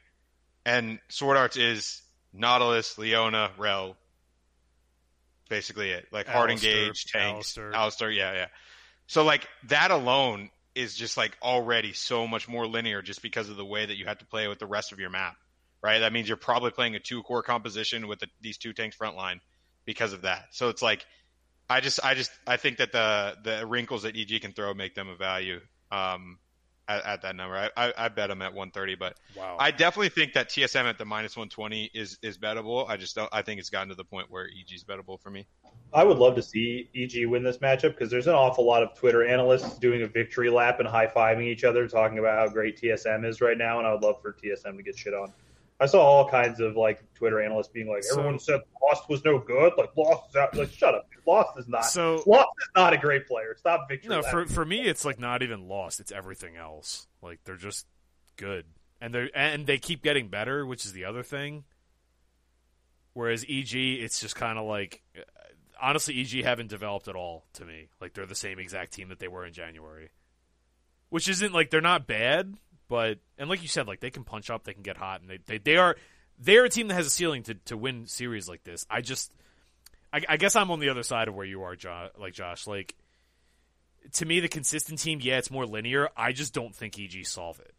and Sword Arts is Nautilus, Leona, Rell. Basically it. Like hard engaged, tanks, Alistar. Alistar, yeah, yeah. So like that alone is just like already so much more linear just because of the way that you have to play with the rest of your map, right? That means you're probably playing a two core composition with the, these two tanks front line because of that. So it's like, I just, I just, I think that the the wrinkles that EG can throw make them a value um, at, at that number. I, I, I bet them at 130, but Wow. I definitely think that TSM at the minus 120 is is bettable. I just don't. I think it's gotten to the point where EG is bettable for me. I would love to see EG win this matchup because there's an awful lot of Twitter analysts doing a victory lap and high fiving each other, talking about how great TSM is right now, and I would love for TSM to get shit on. I saw all kinds of like Twitter analysts being like, So- everyone said Lost was no good, like Lost is out. Like, shut up, dude. Lost is not. so Lost is not a great player. Stop victory. no, for for me, it's like not even lost. It's everything else. Like they're just good, and they and they keep getting better, which is the other thing. Whereas EG, it's just kind of like, uh, honestly, EG haven't developed at all to me. Like they're the same exact team that they were in January, which isn't like they're not bad, but and like you said, like they can punch up, they can get hot, and they they, they are they're a team that has a ceiling to to win series like this. I just, I, I guess I'm on the other side of where you are, jo- like Josh, like to me, the consistent team, yeah, it's more linear. I just don't think EG solve it.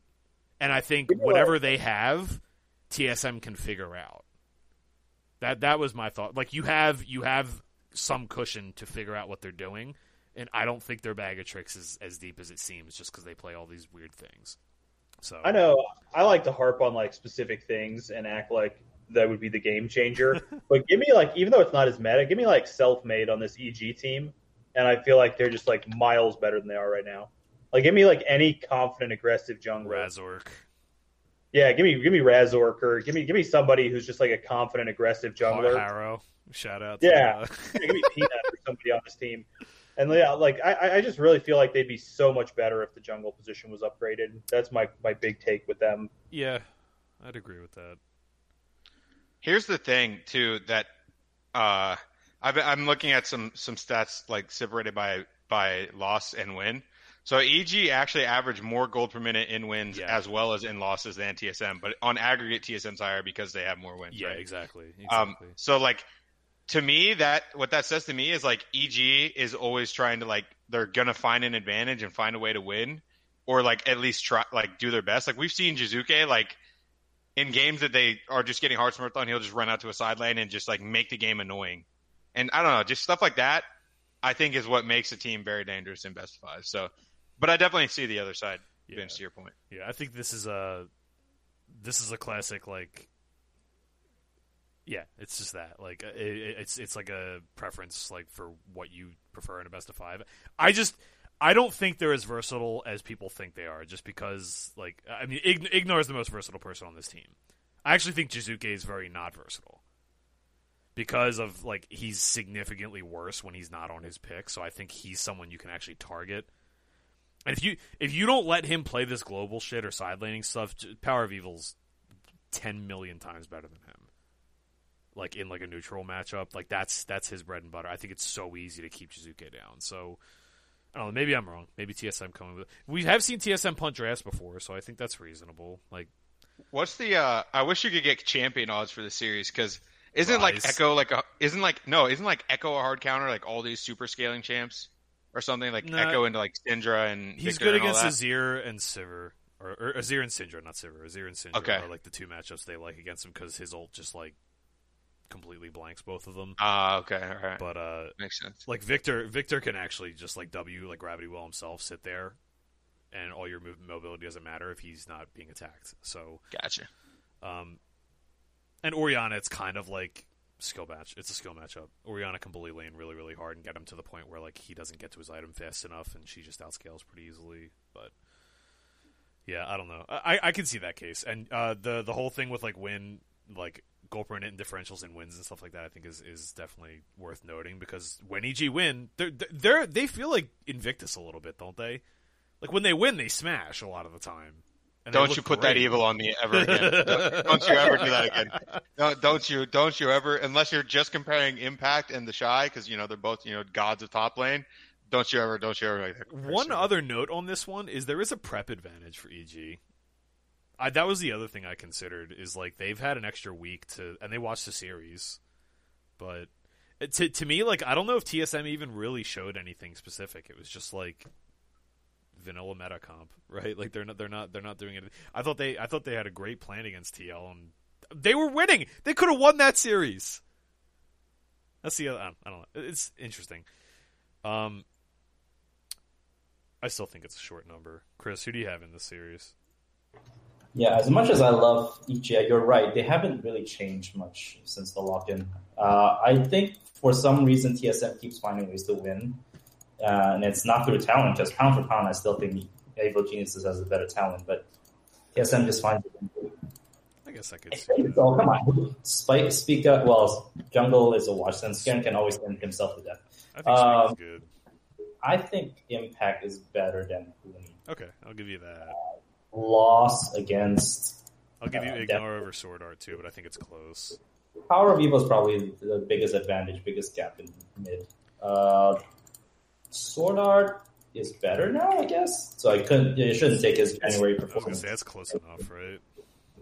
And I think whatever they have, TSM can figure out. That that was my thought. Like you have you have some cushion to figure out what they're doing, and I don't think their bag of tricks is as deep as it seems just because they play all these weird things. So I know I like to harp on like specific things and act like that would be the game changer. but give me like even though it's not as meta, give me like self made on this EG team, and I feel like they're just like miles better than they are right now. Like give me like any confident aggressive jungler. Razork. Yeah, give me give me Razork or give me give me somebody who's just like a confident aggressive jungler. Harrow. Shout out. To, Yeah. uh, Yeah, give me Peanut or somebody on this team. And yeah, like I, I just really feel like they'd be so much better if the jungle position was upgraded. That's my, my big take with them. yeah, I'd agree with that. Here's the thing too that uh, I've, I'm looking at some some stats like separated by by loss and win. So EG actually averaged more gold per minute in wins Yeah. as well as in losses than TSM, but on aggregate TSM's higher because they have more wins. Yeah, right? exactly. Um, Exactly. so like to me, that what that says to me is like EG is always trying to like they're gonna find an advantage and find a way to win, or like at least try like do their best. Like we've seen Jiizuke like in games that they are just getting hard smurfed on, he'll just run out to a side lane and just like make the game annoying. And I don't know, just stuff like that. I think is what makes a team very dangerous in best of five. So, but I definitely see the other side. Yeah. Vince, to your point. Yeah, I think this is a this is a classic like yeah, it's just that like uh, it, it- it's it's like a preference like for what you prefer in a best of 5. I just I don't think they're as versatile as people think they are just because like I mean Ign- Ignar is the most versatile person on this team. I actually think Jiizuke is very not versatile. Because of like he's significantly worse when he's not on his pick, so I think he's someone you can actually target. And if you if you don't let him play this global shit or side laning stuff, Power of Evil's ten million times better than him. Like in like a neutral matchup, like that's that's his bread and butter. I think it's so easy to keep Jiizuke down. So I don't know. Maybe I'm wrong. Maybe TSM coming with. We have seen TSM punch your ass before, so I think that's reasonable. Like What's the? uh I wish you could get champion odds for the series because isn't like Ekko like a isn't like no isn't like Ekko a hard counter like all these super scaling champs or something like No. Ekko into like Syndra and he's Viktor good and against? Azir and Sivir, or, or Azir and Syndra, not Sivir. Azir and Syndra Okay. are like the two matchups they like against him because his ult just like completely blanks both of them. Ah, okay, all right, But uh, makes sense. like Viktor, Viktor can actually just like W like gravity well himself, sit there, and all your move mobility doesn't matter if he's not being attacked. So, Gotcha. um, and Orianna, it's kind of like skill match. It's a skill matchup. Orianna can bully lane really, really hard and get him to the point where like he doesn't get to his item fast enough, and she just outscales pretty easily. But yeah, I don't know. I I can see that case, and uh, the the whole thing with like win like gold per minute and differentials and wins and stuff like that, I think is is definitely worth noting because when EG win, they're they're they feel like Invictus a little bit, don't they? Like when they win, they smash a lot of the time. And Don't you put that evil on me ever again? don't, don't you ever do that again? No, don't you? Don't you ever? Unless you're just comparing Impact and the Shy, because you know they're both you know gods of top lane. Don't you ever, don't you ever like that. One other note on this one is there is a prep advantage for EG. I, that was the other thing I considered is like they've had an extra week to and they watched the series, but to to me like I don't know if TSM even really showed anything specific. It was just like vanilla meta comp, right? Like they're not they're not they're not doing it. I thought they I thought they had a great plan against TL and they were winning. They could have won that series. That's the I don't know. It's interesting. Um, I still think it's a short number. Chris, who do you have in this series? Yeah, as much as I love EG, you're right. They haven't really changed much since the lock-in. Uh, I think for some reason TSM keeps finding ways to win, uh, and it's not through talent. Just pound for pound, I still think Evil Geniuses has a better talent, but TSM just finds it. I guess I could. See so come on, Spike, speak up. Well, Jungle is a watch, and Scan can always end himself to death. I think um, good. I think Impact is better than Huni. Okay, I'll give you that loss against. I'll give you uh, Ignar over Sword Art too, but I think it's close. Power of Evil is probably the biggest advantage, biggest gap in mid. Uh, Sword Art is better now, I guess. So I couldn't. It shouldn't take his January performance. Say, that's close enough, right?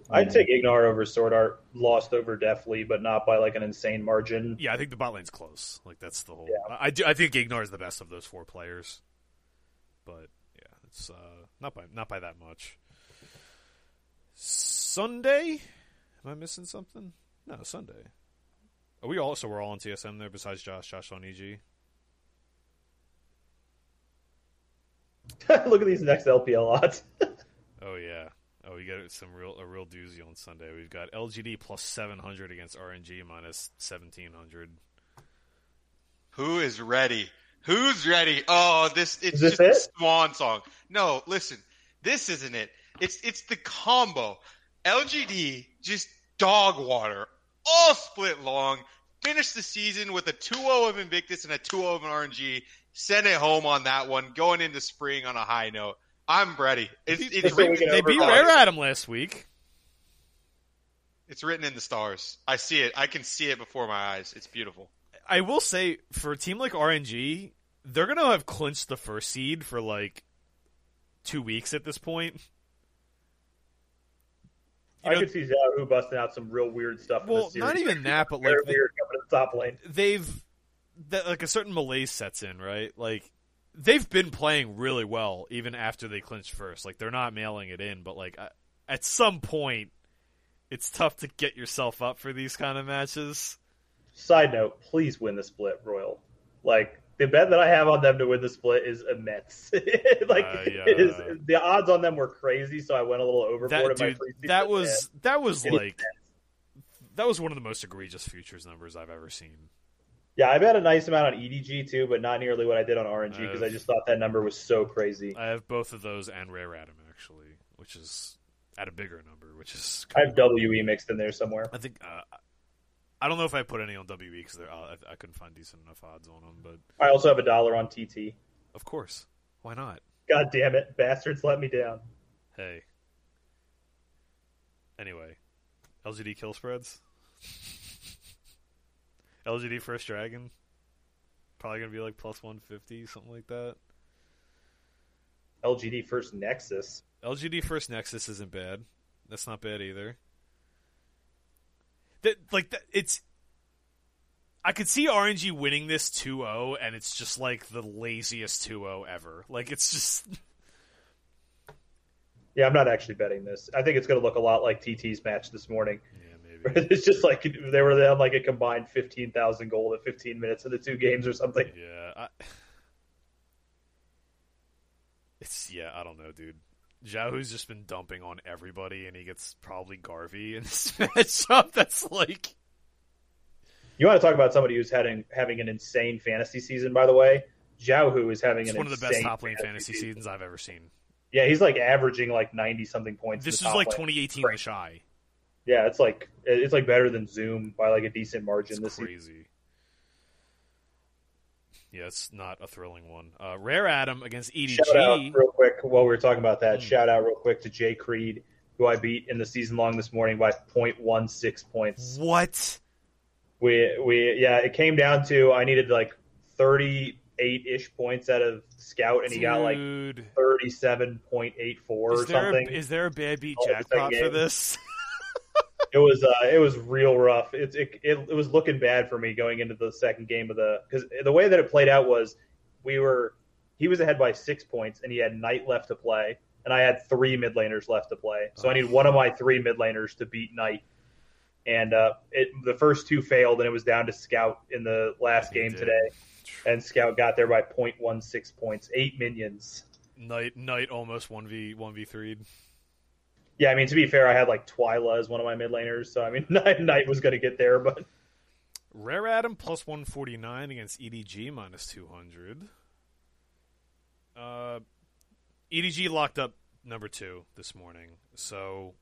I'd take Ignar over Sword Art. Lost over Deftly, but not by like an insane margin. Yeah, I think the bot lane's close. Like that's the whole. Yeah. I do. I think Ignar is the best of those four players. But yeah, it's uh, not by not by that much. Sunday? Am I missing something? No, Sunday. Are we all so we're all on TSM there besides Josh, Josh on EG? Look at these next LPL odds. oh yeah. Oh, we got some real a real doozy on Sunday. We've got LGD plus seven hundred against RNG minus seventeen hundred. Who is ready? Who's ready? Oh, this it's this just it? a swan song. No, listen, this isn't it. It's it's the combo. LGD just dog water, all split long. Finished the season with a 2-0 of Invictus and a 2-0 of an RNG. Send it home on that one. Going into spring on a high note. I'm ready. It's, it's written, they beat Rare Atom last week. It's written in the stars. I see it. I can see it before my eyes. It's beautiful. I will say, for a team like RNG, they're gonna have clinched the first seed for like two weeks at this point. You I could see Xiaohu busting out some real weird stuff. Well, not even that, but like they, weird coming to the top lane. They've that, like a certain malaise sets in, right? Like they've been playing really well even after they clinched first. Like they're not mailing it in, but like at some point, it's tough to get yourself up for these kind of matches. Side note: Please win the split, Royal. Like the bet that I have on them to win the split is immense. like uh, yeah. it is, the odds on them were crazy, so I went a little overboard. That, dude, that was bet. that was it like that was one of the most egregious futures numbers I've ever seen. Yeah, I bet a nice amount on EDG too, but not nearly what I did on RNG because I, I, just thought that number was so crazy. I have both of those and Rare Atom actually, which is at a bigger number, which is. I have WE mixed in there somewhere. I think uh, I don't know if I put any on WE because uh, I, I couldn't find decent enough odds on them. But I also have a dollar on TT. Of course, why not? God damn it, bastards, let me down. Hey. Anyway, LGD kill spreads. LGD first dragon. Probably gonna be like plus one fifty, something like that. LGD first Nexus. LGD first Nexus isn't bad. That's not bad either that like that, it's I could see RNG winning this 2-0 and it's just like the laziest 2-0 ever. Like it's just Yeah, I'm not actually betting this. I think it's going to look a lot like TT's match this morning. Yeah, maybe. It's just like they were on like a combined 15,000 gold at 15 minutes of the two games or something. Yeah. I... It's yeah, I don't know, dude. Xiaohu's just been dumping on everybody, and he gets probably Garvey in this matchup. That's like. You want to talk about somebody who's having having an insane fantasy season? By the way, Xiaohu is having one of the best top lane fantasy, fantasy seasons I've ever seen. Yeah, he's like averaging like ninety something points. This is like 2018 right. Shy. Yeah, it's like it's like better than Zoom by like a decent margin. It's this crazy. Season. Yeah, it's not a thrilling one. Uh, Rare Atom against EDG. Shout out real quick while we were talking about that. Mm. Shout out real quick to Jay Creed, who I beat in the season long this morning by 0.16 points. What? We we yeah, it came down to I needed like 38 ish points out of Scout, and he got like thirty seven point eight four or Is there, something. a, is there a bad beat jackpot for this? it was uh, it was real rough. It, it it it was looking bad for me going into the second game of the because the way that it played out was we were he was ahead by six points and he had Knight left to play and I had three mid laners left to play. So I need one of my three mid laners to beat Knight. And uh, it the first two failed and it was down to Scout in the last game today. And Scout got there by 0.16 points, eight minions. Knight, Knight almost one v one v three. Yeah, I mean to be fair, I had like Twyla as one of my mid laners, so I mean Knight was going to get there, but Rare Atom plus one forty nine against EDG minus two hundred. Uh, EDG locked up number two this morning, so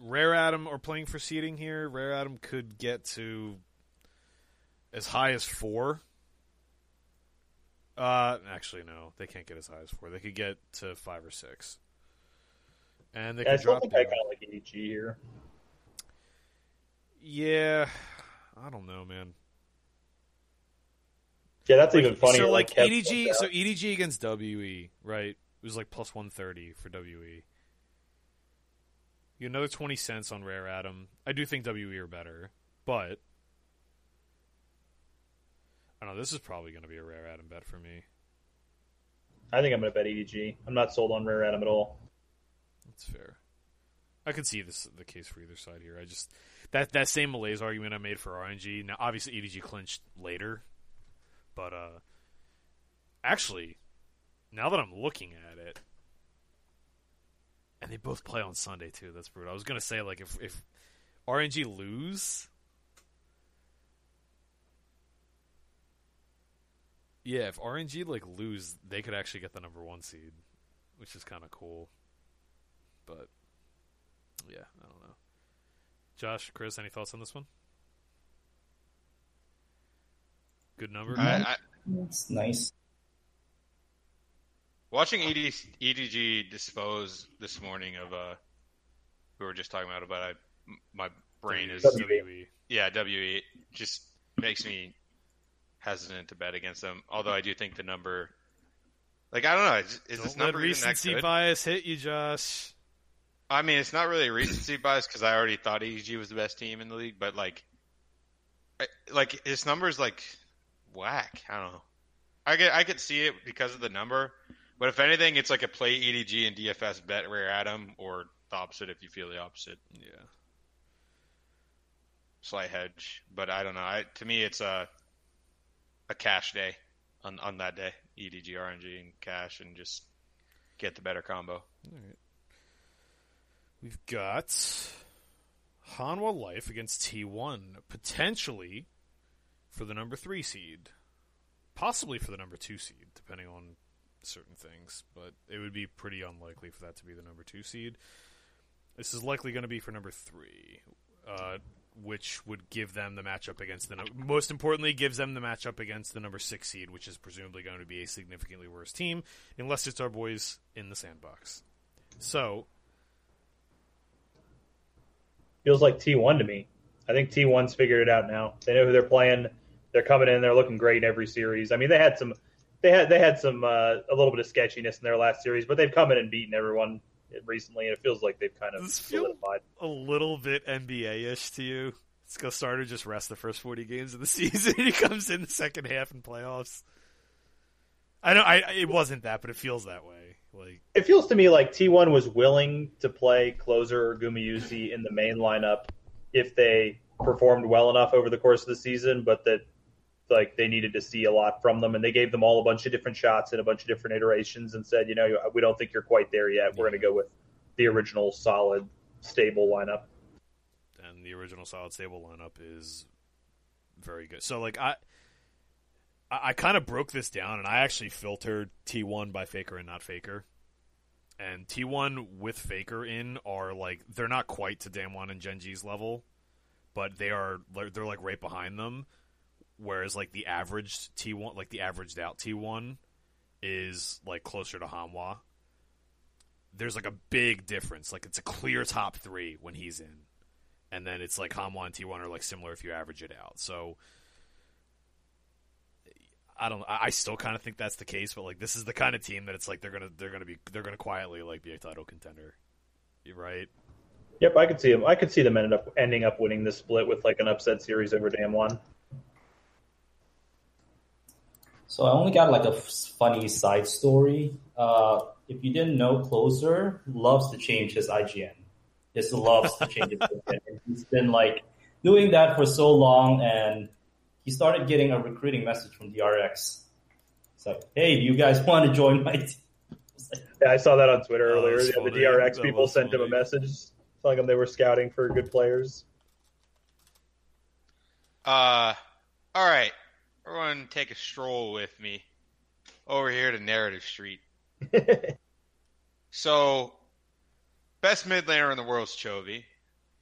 Rare Atom are playing for seeding here. Rare Atom could get to as high as four. Uh, actually, no, they can't get as high as four. They could get to five or six, and they I could still drop think I down. kind of like EDG here. Yeah, I don't know, man. Yeah, that's even funnier. So like Kev EDG, so. EDG against WE, right? It was like plus one thirty for WE. You another twenty cents on Rare Atom. I do think WE are better, but I don't know. This is probably going to be a Rare Atom bet for me. I think I'm going to bet EDG. I'm not sold on Rare Atom at all. That's fair. I could see this the case for either side here. I just that that same malaise argument I made for RNG. Now, obviously, EDG clinched later, but uh, actually, now that I'm looking at it, and they both play on Sunday too. That's brutal. I was gonna say like if if RNG lose, yeah, if RNG like lose, they could actually get the number one seed, which is kind of cool. But yeah, I don't know. Josh, Chris, any thoughts on this one? Good number. I, I, It's nice. watching E ED, EDG dispose this morning of uh, we were just talking about it, but I, my brain is WWE. yeah WE just makes me hesitant to bet against them. Although I do think the number, like I don't know, is, is this Don't let number even that recency good? bias hit you, Josh. I mean, it's not really a recency bias because I already thought EDG was the best team in the league, but like, I, like his numbers like whack. I don't know. I get I could see it because of the number, but if anything, it's like a play EDG and DFS bet Rare Atom or the opposite if you feel the opposite. Yeah. Slight hedge, but I don't know. I, to me, it's a a cash day on on that day. EDG RNG and cash and just get the better combo. All right. We've got Hanwha Life against T1, potentially for the number three seed, possibly for the number two seed, depending on certain things. But it would be pretty unlikely for that to be the number two seed. This is likely going to be for number three, uh, which would give them the matchup against the. No- most importantly, gives them the matchup against the number six seed, which is presumably going to be a significantly worse team, unless it's our boys in the sandbox. So Feels like T1 to me. I think T1's figured it out now. They know who they're playing. They're coming in. They're looking great every series. I mean, they had some, they had they had some uh, a little bit of sketchiness in their last series, but they've come in and beaten everyone recently, and it feels like they've kind of this solidified. a little bit NBA ish to you. It's go starter just rest the first forty games of the season. he comes in the second half in playoffs. I know I it wasn't that, but it feels that way. Like It feels to me like T1 was willing to play Clozer or Gumayusi in the main lineup if they performed well enough over the course of the season, but that like they needed to see a lot from them, and they gave them all a bunch of different shots and a bunch of different iterations, and said, you know, we don't think you're quite there yet. We're going to go with the original solid, stable lineup. and the original solid stable lineup is very good. So like I I, I kind of broke this down and I actually filtered T one by Faker and not Faker. And T one with Faker in are like they're not quite to Damwon and Gen G's level, but they are they're like right behind them. Whereas like the averaged T one like the averaged out T one is like closer to Hanwha. There's like a big difference. Like it's a clear top three when he's in and then it's like Hanwha and T1 are like similar if you average it out. So I don't. I I still kind of think that's the case, but like this is the kind of team that it's like they're gonna they're gonna be they're gonna quietly like be a title contender. You're right. Yep, I could see them. I could see them ending up ending up winning this split with like an upset series over Damwon. So I only got like a funny side story. Uh, if you didn't know, Clozer loves to change his IGN. Just loves to change his IGN. He's been like doing that for so long, and he started getting a recruiting message from DRX. It's like, hey, do you guys want to join my team? Like, Yeah, I saw that on Twitter Oh, earlier. Yeah, the funny. DRX That people was sent him a message telling him they were scouting for good players. Uh, all right. Everyone, take a stroll with me over here to Narrative Street. So, best mid laner in the world is Chovy.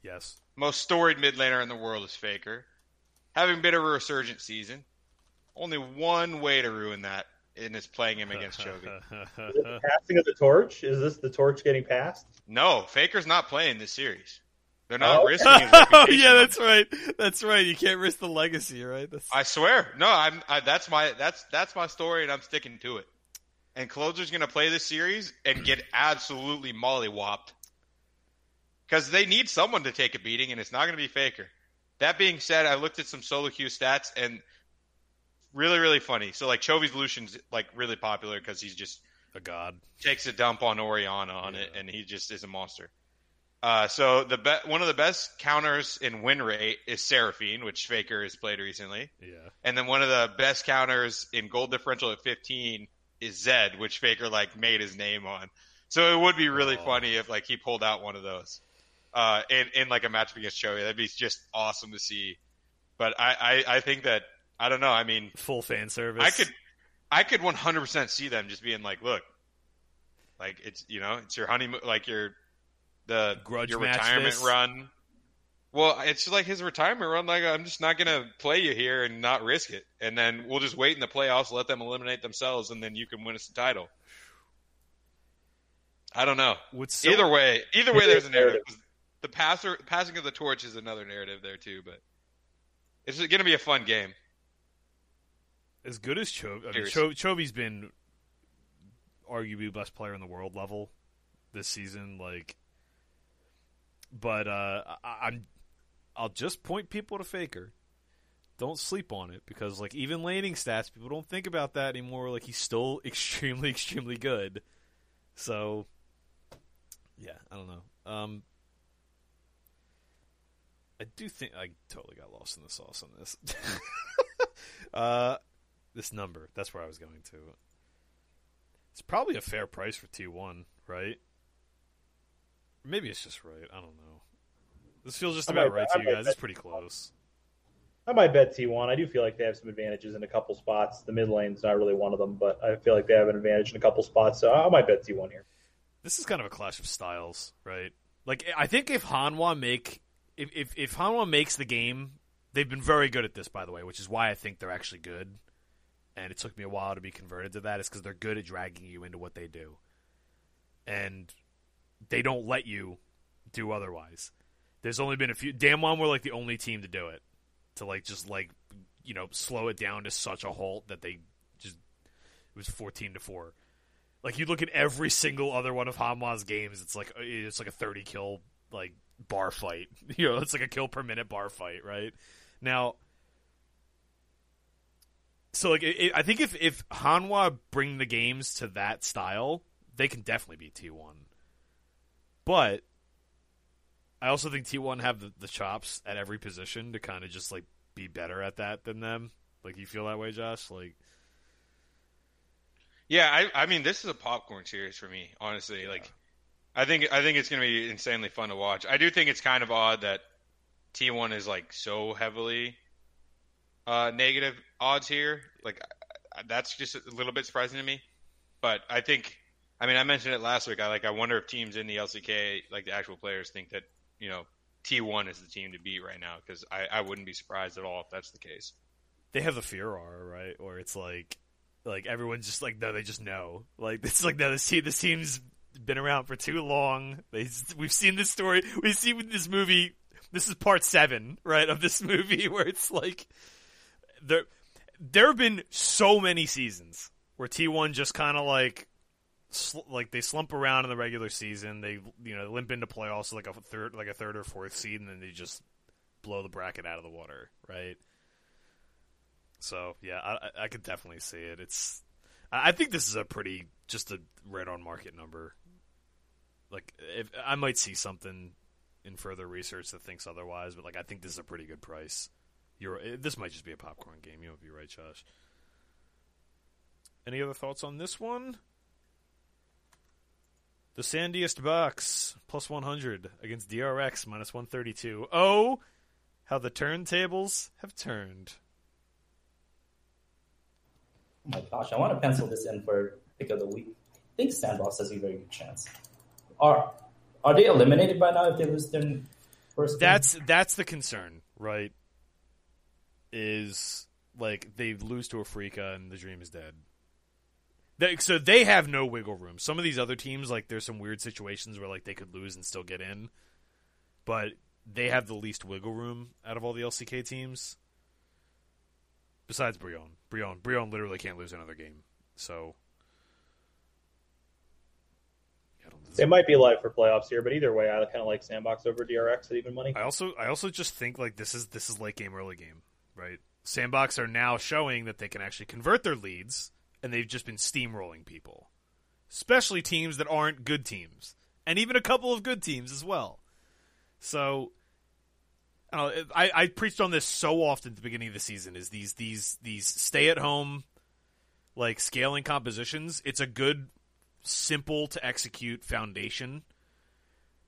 Yes. Most storied mid laner in the world is Faker. Having been a resurgent season, only one way to ruin that, and it's playing him against Chovy. Passing of the torch? Is this the torch getting passed? No, Faker's not playing this series. They're not Oh. risking his oh yeah, that's right. That's right. You can't risk the legacy, right? That's... I swear. No, I'm. I, that's my. That's that's my story, and I'm sticking to it. And Clozer's gonna play this series and get absolutely mollywopped because they need someone to take a beating, and it's not gonna be Faker. That being said, I looked at some solo queue stats and really, really funny. So like Chovy's Lucian's like really popular because he's just a god. takes a dump on Orianna on it, and he just is a monster. Uh, so the be- one of the best counters in win rate is Seraphine, which Faker has played recently. Yeah. And then one of the best counters in gold differential at 15 is Zed, which Faker like made his name on. So it would be really Oh. funny if like he pulled out one of those uh, in in like a match against Chovy. That'd be just awesome to see. But I, I I think that I don't know. I mean, Full fan service. I could I could 100% see them just being like, look, like it's you know it's your honeymoon, like your the Grudge your retirement this? run. Well, it's just like his retirement run. Like I'm just not gonna play you here and not risk it, and then we'll just wait in the playoffs, let them eliminate themselves, and then you can win us the title. I don't know. Would so- either way, either way, there's a narrative. The passer, passing of the torch is another narrative there too, but it's going to be a fun game. as good as Chov. I mean, Cho- Chovy's been arguably best player in the world level this season. Like, but uh, I, I'm I'll just point people to Faker. Don't sleep on it because like even laning stats, people don't think about that anymore. Like he's still extremely, extremely good. So, yeah, I don't know. Um, I do think I totally got lost in the sauce on this. uh, this number. That's where I was going to. It's probably a fair price for T1, right? Maybe it's just right. I don't know. This feels just about right I to you guys. bet It's pretty close. I might bet T1. I do feel like they have some advantages in a couple spots. The mid lane's not really one of them, but I feel like they have an advantage in a couple spots, so I might bet T1 here. This is kind of a clash of styles, right? Like I think if Hanwha make if if, if Hanwha makes the game, they've been very good at this, by the way, which is why I think they're actually good. And it took me a while to be converted to that. Is because they're good at dragging you into what they do, and they don't let you do otherwise. There's only been a few. Damwon were like the only team to do it, to like just like you know slow it down to such a halt that they just it was 14 to four. Like you look at every single other one of Hanwha's games, it's like it's like a 30 kill like bar fight. You know, it's like a kill per minute bar fight, right? Now, so like it, it- I think if if Hanwha bring the games to that style, they can definitely beat T1. But I also think T1 have the, the chops at every position to kind of just like be better at that than them. Like you feel that way, Josh? Like Yeah, I, I mean, this is a popcorn series for me, honestly. Like, I think I think it's going to be insanely fun to watch. I do think it's kind of odd that T1 is like so heavily uh, negative odds here. Like, that's just a little bit surprising to me. But I think, I mean, I mentioned it last week. I like, I wonder if teams in the LCK, like the actual players, think that you know T1 is the team to beat right now because I, I wouldn't be surprised at all if that's the case. they have the fear aura, right? Or it's like, like everyone's just like, no, they just know. Like it's like, no, this team, this team's been around for too long. They, we've seen this story. We've seen this movie. This is part seven, right, of this movie where it's like, they're there have been so many seasons where T1 just kind of like sl- like they slump around in the regular season. They you know limp into playoffs like a third like a third or fourth seed, and then they just blow the bracket out of the water, right? So yeah, I, I could definitely see it. It's I think this is a pretty just a right on market number. Like if I might see something in further research that thinks otherwise, but like I think this is a pretty good price. You're eh, this might just be a popcorn game. You might be right, Josh. Any other thoughts on this one? The sandiest box plus 100 against DRX minus 132. Oh, how the turntables have turned. Oh my gosh, I want to pencil this in for pick of the week. I think Sandbox has a very good chance. Are are they eliminated by now if they lose their first? game? That's that's the concern, right? Is like they lose to Afreeca and the dream is dead. They, so they have no wiggle room. Some of these other teams, like there's some weird situations where like they could lose and still get in, but they have the least wiggle room out of all the LCK teams. Besides Brion, Brion, Brion literally can't lose another game. So I might be alive for playoffs here, but either way, I kind of like Sandbox over DRX at even money. I also I also just think like this is this is late game early game, right? Sandbox are now showing that they can actually convert their leads and they've just been steamrolling people. Especially teams that aren't good teams. And even a couple of good teams as well. So I, I, I preached on this so often at the beginning of the season is these these these stay at home like scaling compositions. It's a good simple to execute foundation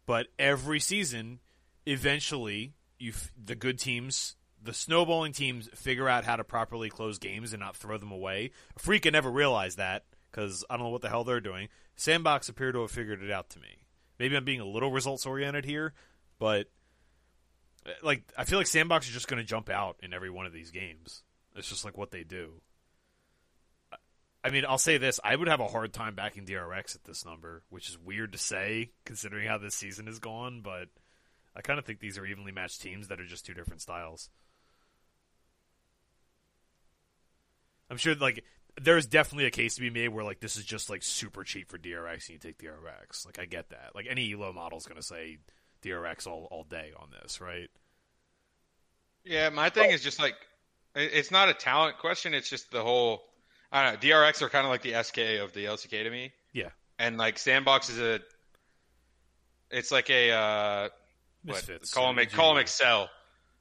but every season, eventually, you the good teams, the snowballing teams, figure out how to properly close games and not throw them away. Freaka never realized that because I don't know what the hell they're doing. Sandbox appeared to have figured it out to me. Maybe I'm being a little results oriented here, but uh, like I feel like Sandbox is just going to jump out in every one of these games. It's just like what they do. I- mean, I'll say this: I would have a hard time backing DRX at this number, which is weird to say considering how this season has gone. But I kind of think these are evenly matched teams that are just two different styles. I'm sure, like, there's definitely a case to be made where like this is just like super cheap for DRX and you take DRX. Like, I get that. Like, any Elo model is going to say DRX all all day on this, right? Yeah, my thing is just like it's not a talent question. It's just the whole. I don't know. DRX are kind of like the SK of the LCK to me, Yeah, and like Sandbox is a. It's like a uh, what? Misfits. Call them call them Excel.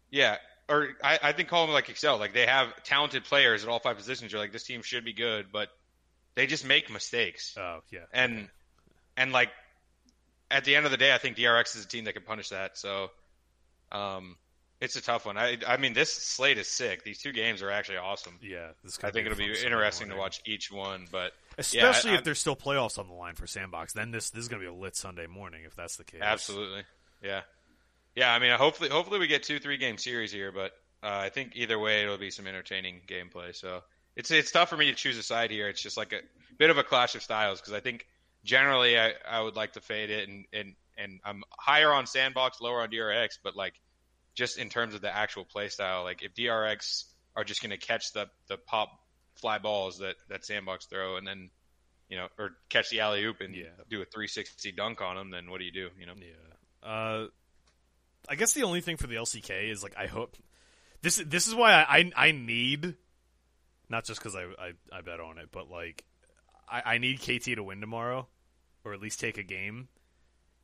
Yeah, or I, I think call them like Excel. Like they have talented players at all five positions. You're like this team should be good, but they just make mistakes. Oh yeah, and and like at the end of the day, I think DRX is a team that can punish that. So, um, it's a tough one. I I mean, this slate is sick. These two games are actually awesome. yeah. This I think a it'll be interesting to watch each one, but especially I- if there's still playoffs on the line for Sandbox. Then this this is going to be a lit Sunday morning if that's the case. absolutely, yeah, yeah. I mean, hopefully, hopefully we get two three game series here, but uh, I think either way it'll be some entertaining gameplay. So it's it's tough for me to choose a side here. It's just like a bit of a clash of styles because I think generally I, I would like to fade it and, and and I'm higher on Sandbox, lower on DRX, but like just in terms of the actual play style, like if DRX are just going to catch the the pop fly balls that that Sandbox throw and then you know or catch the alley oop and Yeah. do a 360 dunk on them, then what do you do? You know? Yeah. Uh, I guess the only thing for the LCK is like I hope this this is why I I, I need not just because I, I I bet on it, but like I, I need KT to win tomorrow, or at least take a game.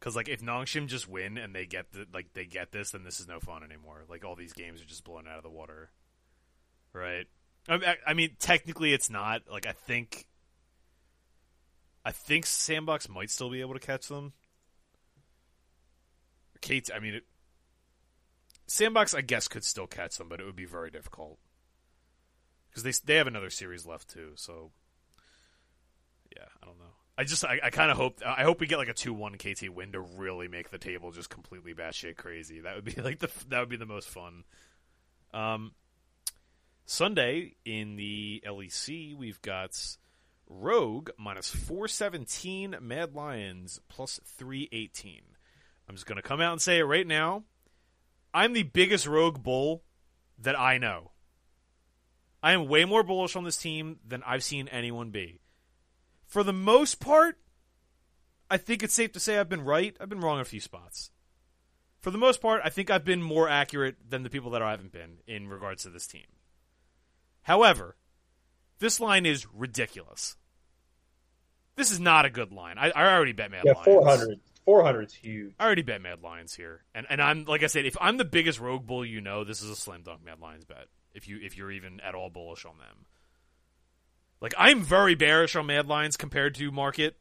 Because like if Nongshim just win and they get the, like they get this, then this is no fun anymore. Like all these games are just blown out of the water, right? I, I, mean, technically it's not. Like I think, I think Sandbox might still be able to catch them. Kate, I mean, it, Sandbox, I guess, could still catch them, but it would be very difficult because they they have another series left too. So, yeah, I don't know. I just I, I kind of hope I hope we get like a two one KT win to really make the table just completely batshit crazy. That would be like the that would be the most fun. Um, Sunday in the LEC, we've got Rogue minus 417, Mad Lions plus 318. I'm just to come out and say it right now. I'm the biggest Rogue bull that I know. I am way more bullish on this team than I've seen anyone be. For the most part, I think it's safe to say I've been right. I've been wrong in a few spots. For the most part, I think I've been more accurate than the people that I haven't been in regards to this team. However, this line is ridiculous. This is not a good line. I, I already bet Mad Yeah, Lions. 400. 400 is huge. I already bet Mad Lions here, and and I'm like I said, if I'm the biggest Rogue Bull you know, this is a slam dunk Mad Lions bet. If you if you're even at all bullish on them, like I'm very bearish on Mad Lions compared to market,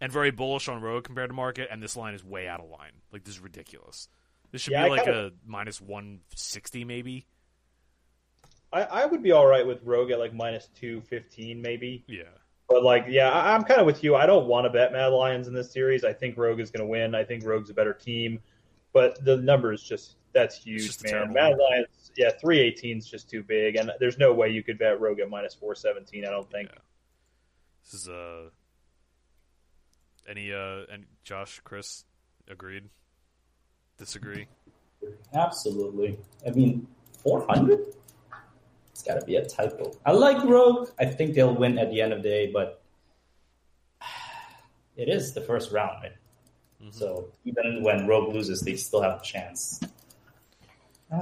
and very bullish on Rogue compared to market, and this line is way out of line. Like this is ridiculous. This should Yeah, be I like kinda- a minus one sixty maybe. I, I would be all right with Rogue at like minus 215 maybe. Yeah, But like, yeah, I, I'm kind of with you. I don't want to bet Mad Lions in this series. I think Rogue is going to win. I think Rogue's a better team, but the number is just that's huge, just man. terrible Mad. Lions, yeah, 318 is just too big, and there's no way you could bet Rogue at minus 417. I don't think. Yeah. this is uh. Any uh, and Josh, Chris, agreed, disagree. Absolutely. I mean, 400? It's got to be a typo. I like Rogue. I think they'll win at the end of the day, but it is the first round, right? Mhm. So even when Rogue loses, they still have a chance.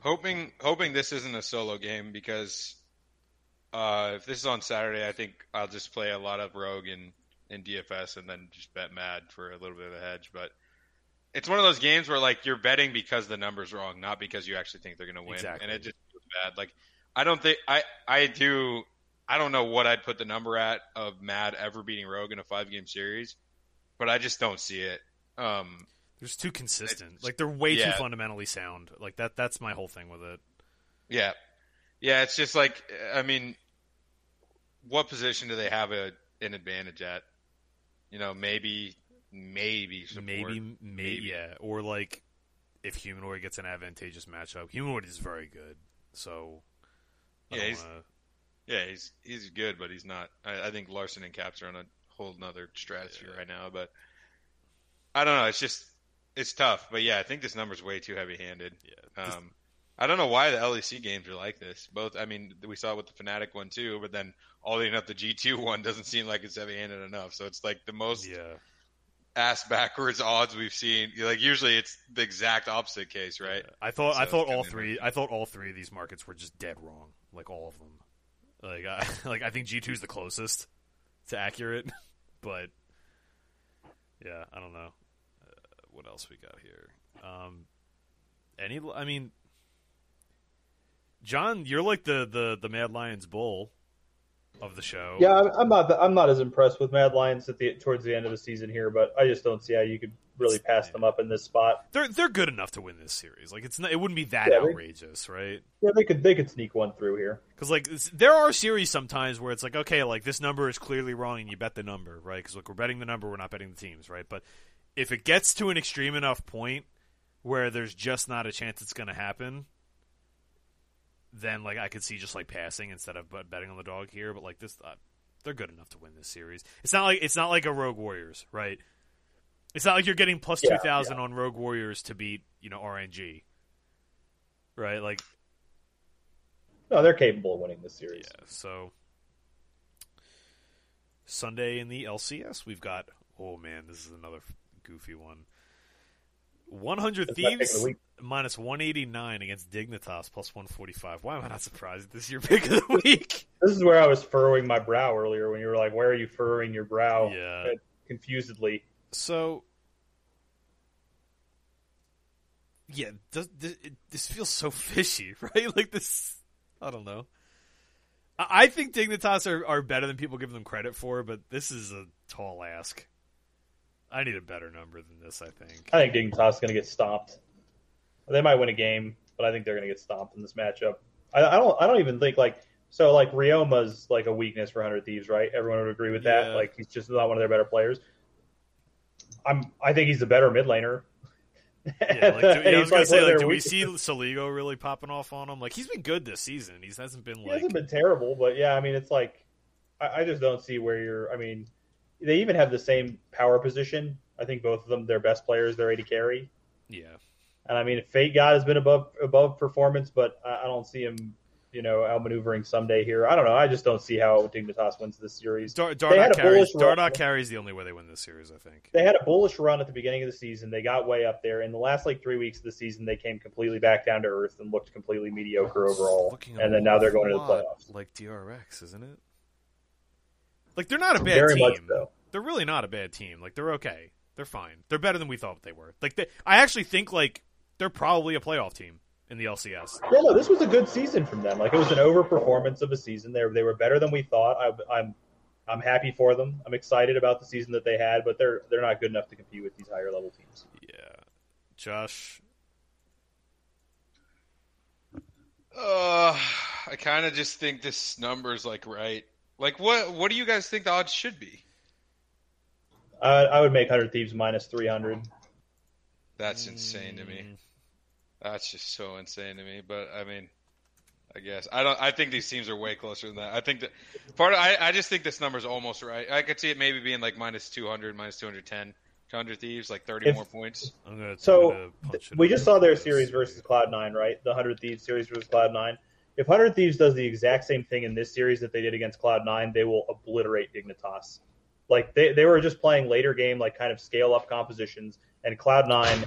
Hoping hoping this isn't a solo game because uh, if this is on Saturday, I think I'll just play a lot of Rogue in, in DFS and then just bet Mad for a little bit of a hedge. But it's one of those games where like you're betting because the number's wrong, not because you actually think they're going to win, Exactly. and it just feels bad. Like I don't think I I do I don't know what I'd put the number at of Mad ever beating Rogue in a five game series, but I just don't see it. Um, They're just too consistent. Like they're way Yeah. too fundamentally sound. Like that. That's my whole thing with it. Yeah, yeah. It's just like I mean, what position do they have a an advantage at? You know, maybe, maybe support. Maybe, maybe, Maybe. yeah. Or like, if Humanoid gets an advantageous matchup, Humanoid is very good. So, I Yeah, he's- wanna- Yeah, he's he's good, but he's not. I, I think Larssen and Caps are on a whole nother stratosphere Yeah. right now. But I don't know. It's just it's tough. But yeah, I think this number's way too heavy handed. yeah. Um, I don't know why the LEC games are like this. Both, I mean, we saw it with the Fnatic one too, but then all the enough the G2 one doesn't seem like it's heavy-handed enough. So it's like the most yeah. ass backwards odds we've seen. Like usually it's the exact opposite case, right? Yeah. I thought I thought all three I thought all three of these markets were just dead wrong. Like all of them. Like I like I think G 2 is the closest to accurate, but yeah, I don't know. What else we got here? Um any I mean John, you're like the the the Mad Lions bull of the show. Yeah, I'm- not. I'm not as impressed with Mad Lions at the towards the end of the season here, but I just don't see how you could really pass them up in this spot. They're they're good enough to win this series. Like it's not, it wouldn't be that Yeah, they- outrageous, right? Yeah, they could they could sneak one through here. Because like there are series sometimes where it's like okay, like this number is clearly wrong, and you bet the number, right? Because look, we're betting the number, we're not betting the teams, right? But if it gets to an extreme enough point where there's just not a chance it's going to happen, then like I could see just like passing instead of bet- betting on the dog here. But like this, uh, they're good enough to win this series. It's not like it's not like a Rogue Warriors, right? It's not like you're getting plus Yeah, two thousand on Rogue Warriors to beat you know RNG, right? Like No, they're capable of winning this series. Yeah, so Sunday in the LCS, we've got. Oh man, this is another goofy one. One hundred That's my pick of thieves minus one eighty nine against Dignitas plus one forty five. Why am I not surprised? This is your pick of the week. This is where I was furrowing my brow earlier when you were like, "Where are you furrowing your brow?" Yeah. confusedly. So, yeah, does, this, this feels so fishy, right? Like this, I don't know. I, I think Dignitas are, are better than people give them credit for, but this is a tall ask. I need a better number than this. I think. I think Dignitas is going to get stomped. They might win a game, but I think they're going to get stomped in this matchup. I, I don't. I don't even think like so. Like Ryoma's like a weakness for Hundred Thieves, right? Everyone would agree with that. Yeah. Like he's just not one of their better players. I'm. I think he's the better mid laner. Yeah, like, do, yeah, I was gonna like say, like, do we see Soligo really popping off on him? Like, he's been good this season. He hasn't been like he hasn't been terrible, but yeah, I mean, it's like I, I just don't see where you're. I mean, they even have the same power position. I think both of them, their best players, they're AD carry. yeah, And I mean, FakeGod has been above above performance, but I, I don't see him you know, outmaneuvering Ssumday here. I don't know. I just don't see how Dignitas wins this series. Dar- They had Dardoch a carries. run. Carries the only way they win this series, I think. They had a bullish run at the beginning of the season. They got way up there. In the last like three weeks of the season, they came completely back down to earth and looked completely mediocre overall. And then now they're going to the playoffs. Like DRX, isn't it? Like they're not a bad Very team. much so. They're really not a bad team. Like they're okay. They're fine. They're better than we thought they were. Like they, I actually think like they're probably a playoff team in the LCS. Yeah, no, this was a good season from them. Like it was an overperformance of a season. They they were better than we thought. I, I'm I'm happy for them. I'm excited about the season that they had, but they're they're not good enough to compete with these higher level teams. Yeah, Josh. Uh, I kind of just think this number is like right. Like, what what do you guys think the odds should be? Uh, I would make Hundred Thieves minus three hundred. That's insane to me. That's just so insane to me. But I mean, I guess I don't. I think these teams are way closer than that. I think that part. Of, I I just think this number's almost right. I could see it maybe being like minus 200, minus 210. 100 Thieves, like 30 If- more points. I'm gonna. So, I'm gonna punch it We just saw their series versus Cloud Nine, right? The Hundred Thieves series versus Cloud Nine. If Hundred Thieves does the exact same thing in this series that they did against Cloud Nine, they will obliterate Dignitas. Like they, they were just playing later game, like kind of scale up compositions, and Cloud Nine,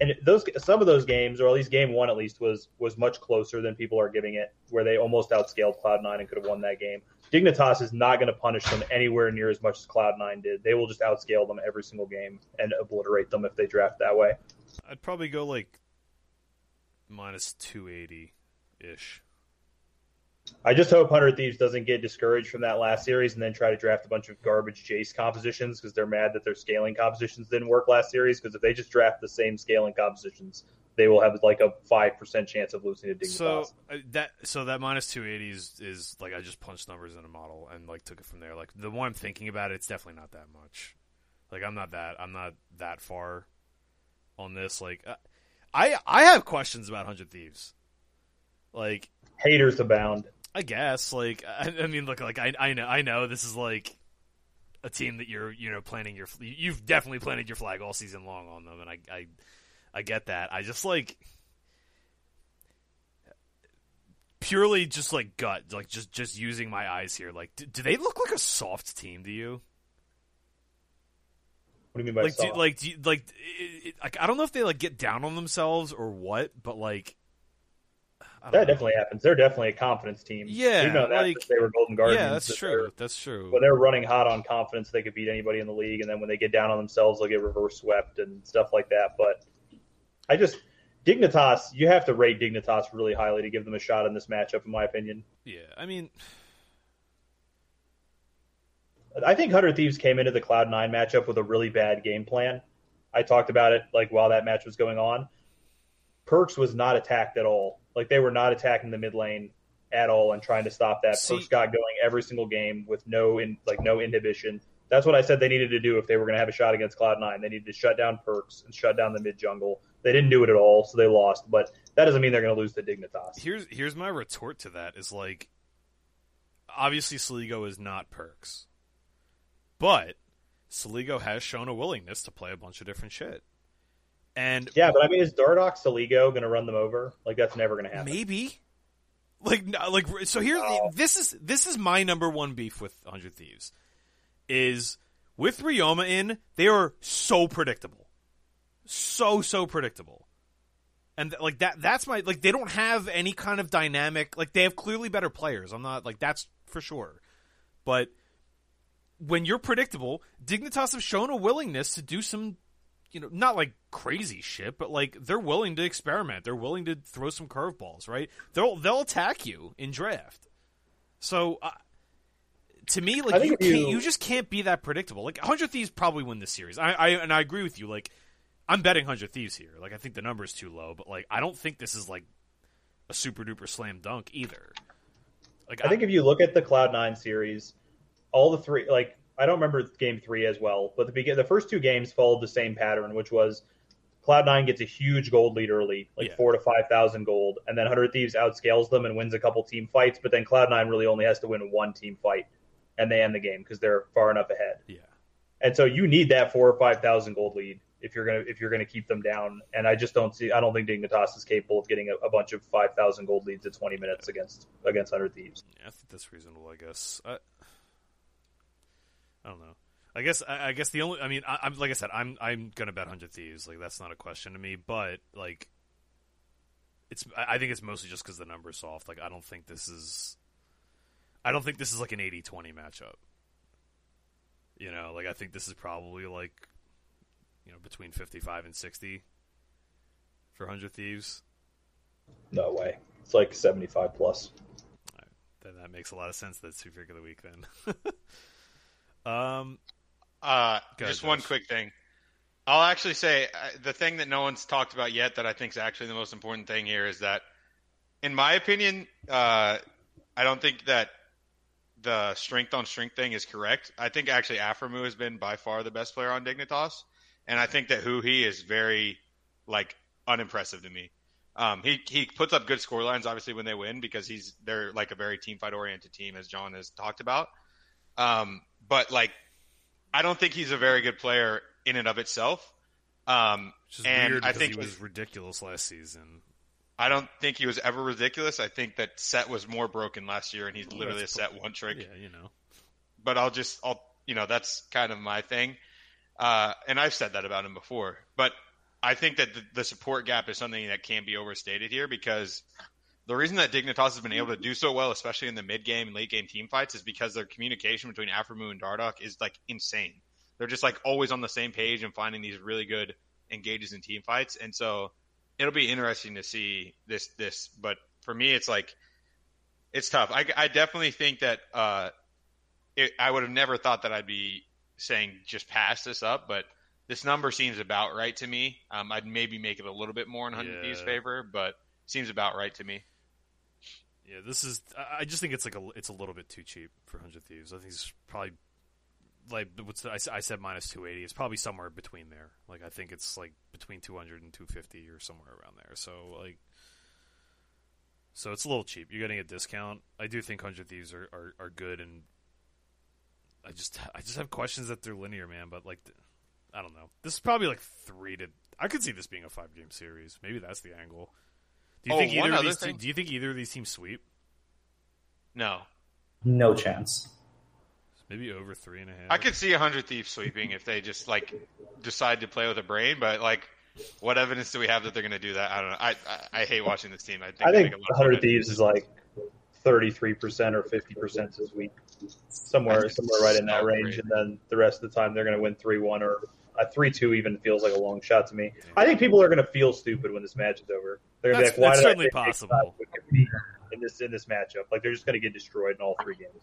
and those some of those games, or at least game one at least, was was much closer than people are giving it, where they almost outscaled Cloud Nine and could have won that game. Dignitas is not going to punish them anywhere near as much as Cloud Nine did. They will just outscale them every single game and obliterate them if they draft that way. I'd probably go like minus two eighty ish. I just hope Hundred Thieves doesn't get discouraged from that last series and then try to draft a bunch of garbage Jace compositions because they're mad that their scaling compositions didn't work last series. Because if they just draft the same scaling compositions, they will have like a five percent chance of losing to Dignitas. So uh, that so that minus two eighty is, is like I just punched numbers in a model and like took it from there. Like the more I'm thinking about it, it's definitely not that much. Like I'm not that I'm not that far on this. Like uh, I I have questions about Hundred Thieves. Like Haters abound. I guess like I, I mean look like I I know I know this is like a team that you're you know planning your you've definitely planted your flag all season long on them and I I I get that. I just like purely just like gut like just just using my eyes here like do, do they look like a soft team to you? What do you mean by like do, soft? like do you, like it, it, like I don't know if they like get down on themselves or what but like that definitely happens. They're definitely a confidence team. Yeah, that like- they were Golden Guardians. yeah that's that true that's true When they're running hot on confidence, they could beat anybody in the league, and then when they get down on themselves, they'll get reverse swept and stuff like that. But I just Dignitas, you have to rate Dignitas really highly to give them a shot in this matchup, in my opinion. Yeah, I mean, I think Hundred Thieves came into the Cloud Nine matchup with a really bad game plan. I talked about it like while that match was going on. Perkz was not attacked at all. Like they were not attacking the mid lane at all and trying to stop that. See- Perkz got going every single game with no in like no inhibition. That's what I said they needed to do if they were going to have a shot against Cloud Nine. They needed to shut down Perkz and shut down the mid jungle. They didn't do it at all, so they lost. But that doesn't mean they're going to lose the Dignitas. here's here's my retort to that is like, obviously Soligo is not Perkz, but Soligo has shown a willingness to play a bunch of different shit, and Yeah, but I mean, is Dardoch Soligo going to run them over? Like that's never going to happen. maybe, like no- like so here No. this is this is my number one beef with Hundred Thieves, is with Ryoma in they are so predictable, so so predictable. and th- like that that's my like they don't have any kind of dynamic like they have clearly better players i'm not like that's for sure but when you're predictable dignitas have shown a willingness to do some you know not like crazy shit but like they're willing to experiment. They're willing to throw some curveballs right? They'll they'll attack you in draft. So uh, to me like you you- can't you just can't be that predictable. Like 100 thieves probably win this series. I, I and i agree with you. Like I'm betting Hundred Thieves here. Like I think the number is too low, but like I don't think this is like a super duper slam dunk either. Like I think if you look at the Cloud Nine series, all the three like I don't remember game three as well, but the begin the first two games followed the same pattern, which was Cloud Nine gets a huge gold lead early, like Yeah. four to five thousand gold, and then Hundred Thieves outscales them and wins a couple team fights, but then Cloud Nine really only has to win one team fight, and they end the game because they're far enough ahead. yeah, And so you need that four or five thousand gold lead if you're gonna if you're gonna keep them down. And I just don't see. I don't think Dignitas is capable of getting a, a bunch of five thousand gold leads at twenty minutes against against Hundred Thieves. Yeah, I think that's reasonable. I guess. I, I don't know. I guess. I, I guess the only. I mean, I, am like I said. I'm. I'm gonna bet Hundred Thieves. Like that's not a question to me. But like, it's. I think it's mostly just because the number's soft. Like I don't think this is. I don't think this is like an 80-20 matchup. You know, like I think this is probably like you know, between 55 and 60 for 100 Thieves? No way. It's like 75 plus. Right. Then that makes a lot of sense. That's super of the week then. um, uh, just Josh. one quick thing. I'll actually say uh, the thing that no one's talked about yet that I think is actually the most important thing here is that, in my opinion, uh, I don't think that the strength on strength thing is correct. I think actually Aphromoo has been by far the best player on Dignitas and I think that huhi is very like unimpressive to me. Um, he he puts up good score lines obviously when they win because he's they're like a very team fight oriented team as John has talked about. Um, but like I don't think he's a very good player in and of itself. Um, and I think he was ridiculous last season. I don't think he was ever ridiculous. I think that Sett was more broken last year, and he's well, literally a Sett one trick. Yeah, you know. But I'll just I'll you know that's kind of my thing. Uh, and I've said that about him before, but I think that the, the, support gap is something that can't be overstated here because the reason that Dignitas has been able to do so well, especially in the mid game and late game team fights, is because their communication between Aphromoo and Dardoch is like insane. They're just like always on the same page and finding these really good engages in team fights. And so it'll be interesting to see this this. But for me, it's like it's tough. I, I definitely think that uh, it, I would have never thought that I'd be saying just pass this up, but this number seems about right to me. Um, I'd maybe make it a little bit more in Hundred yeah. Thieves' favor, but seems about right to me. Yeah, this is. I just think it's like a it's a little bit too cheap for Hundred Thieves. I think it's probably like what's the, I, I said minus 280 it's probably somewhere between there like i think it's like between 200 and 250 or somewhere around there so like so it's a little cheap you're getting a discount i do think 100 thieves are, are, are good and I just I just have questions that they're linear, man. But like, I don't know. This is probably like three to. I could see this being a five game series. Maybe that's the angle. Do you oh, think either of these? Te- do you think either of these teams sweep? No. No chance. Maybe over three and a half. I could see a hundred thieves sweeping if they just like decide to play with a brain, but like. What evidence do we have that they're going to do that? I don't know. I, I, I hate watching this team. I think, I think hundred thieves is like thirty three percent or fifty percent this week somewhere somewhere right in that range, and then the rest of the time they're going to win three one or a three two. Even feels like a long shot to me. I think people are going to feel stupid when this match is over. They're going to be like, "Why did certainly I possible in this in this matchup?" Like they're just going to get destroyed in all three games.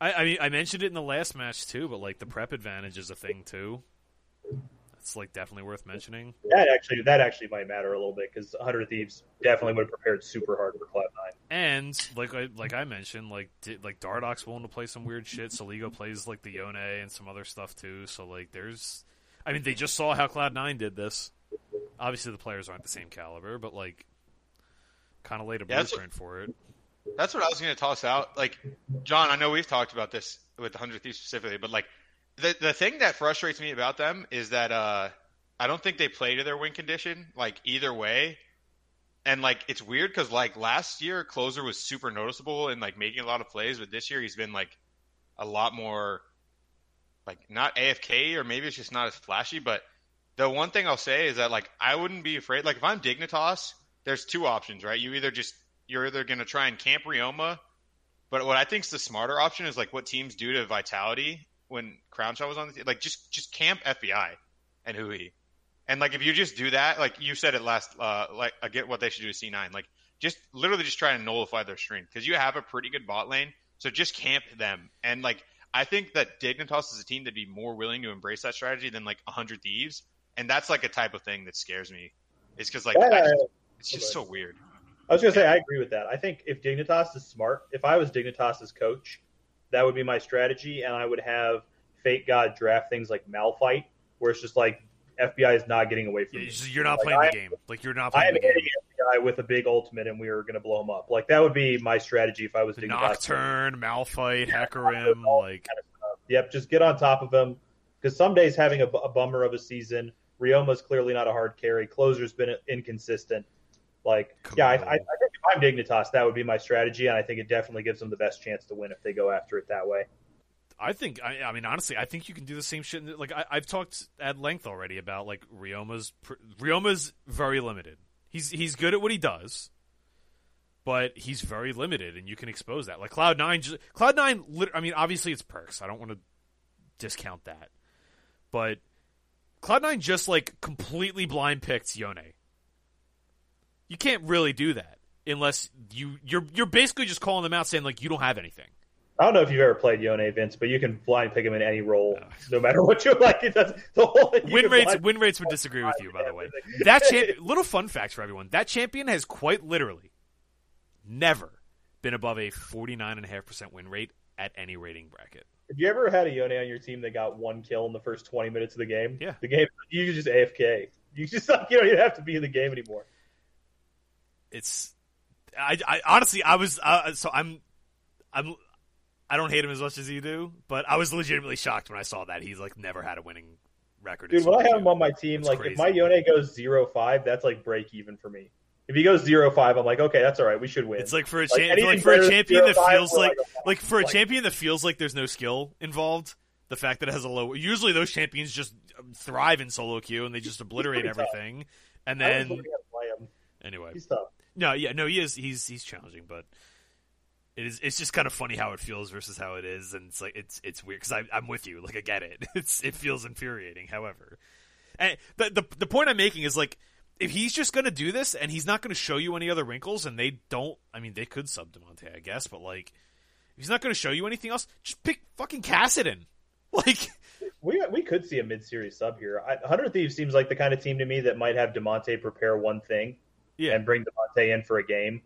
I, I mean, I mentioned it in the last match too, but like the prep advantage is a thing too. It's like definitely worth mentioning. That actually that actually might matter a little bit because Hundred Thieves definitely would have prepared super hard for Cloud Nine. And like I, like I mentioned, like like Dardoch's willing to play some weird shit. Soligo plays like the Yone and some other stuff too. So like there's, I mean, they just saw how Cloud Nine did this. Obviously, the players aren't the same caliber, but like, kind of laid a yeah, blueprint for it. That's what I was going to toss out. Like, John, I know we've talked about this with the Hundred Thieves specifically, but like the the thing that frustrates me about them is that uh, I don't think they play to their win condition like either way. And like it's weird because like last year closer was super noticeable and like making a lot of plays, but this year he's been like a lot more like not AFK or maybe it's just not as flashy. But the one thing I'll say is that like I wouldn't be afraid. Like if I'm Dignitas, there's two options, right? You either just you're either gonna try and camp Ryoma, but what I think is the smarter option is like what teams do to Vitality when Crownshot was on the team. Like just just camp FBI and huhi. And like if you just do that, like you said it last, uh, like I get what they should do to C9. Like just literally just try to nullify their strength because you have a pretty good bot lane. So just camp them. And like I think that Dignitas is a team that'd be more willing to embrace that strategy than like hundred thieves. And that's like a type of thing that scares me. It's because like yeah, just, it's just so weird. I was gonna say I agree with that. I think if Dignitas is smart, if I was Dignitas's coach, that would be my strategy, and I would have FakeGod draft things like Malphite, where it's just like FBI is not getting away from you. You're not like, playing the game. Like you're not playing the game. guy with a big ultimate, and we are going to blow him up. Like that would be my strategy if I was Nocturne, Malphite, yeah, Hecarim, like. Kind of yep, just get on top of him. Because Ssumday's having a, a bummer of a season, Ryoma's clearly not a hard carry. Closer's been inconsistent. Like, Come yeah, I. I, I think if I'm Dignitas, that would be my strategy, and I think it definitely gives them the best chance to win if they go after it that way. I think. I, I mean, honestly, I think you can do the same shit. in- Like I, I've talked at length already about like Ryoma's pr- Ryoma's very limited. He's he's good at what he does, but he's very limited, and you can expose that. Like Cloud Nine. Just, Cloud Nine. I mean, obviously it's Perkz. I don't want to discount that, but Cloud Nine just like completely blind picked Yone. You can't really do that unless you you're you're basically just calling them out saying like you don't have anything. I don't know if you've ever played Yone Vince, but you can blind pick him in any role, no matter what you like. It does the whole win rates win rates would disagree with you by the way that champ- little fun fact for everyone that champion has quite literally never been above a 49.5% win rate at any rating bracket Have you ever had a Yone on your team that got one kill in the first twenty minutes of the game? Yeah. the game you just AFK. You just like you don't even have to be in the game anymore. It's I, I honestly I was uh, so I'm I'm I don't hate him as much as you do but I was legitimately shocked when I saw that he's like never had a winning record Dude, when I have him on my team, It's like crazy. if my Yone goes zero five, that's like break even for me. If he goes zero five, I'm like, okay, that's all right. We should win. It's like for a Like, like for a champion that feels like like, like for a champion that feels like there's no skill involved. The fact that it has a low. Usually those champions just thrive in solo queue and they just obliterate pretty tough. everything. And then looking at play him. anyway, He's tough. No, yeah, no, he is. He's he's challenging, but it is. It's just kind of funny how it feels versus how it is, and it's like it's it's weird because I'm with you. Like I get it. It's it feels infuriating. However, and the the the point I'm making is like if he's just to do this and he's not to show you any other wrinkles, and they don't. I mean, they could sub Demonte, I guess, but like if he's not to show you anything else, just pick fucking Kassadin. Like We we could see a mid series sub here. I, Hundred Thieves seems like the kind of team to me that might have Demonte prepare one thing yeah, and bring Demonte in for a game,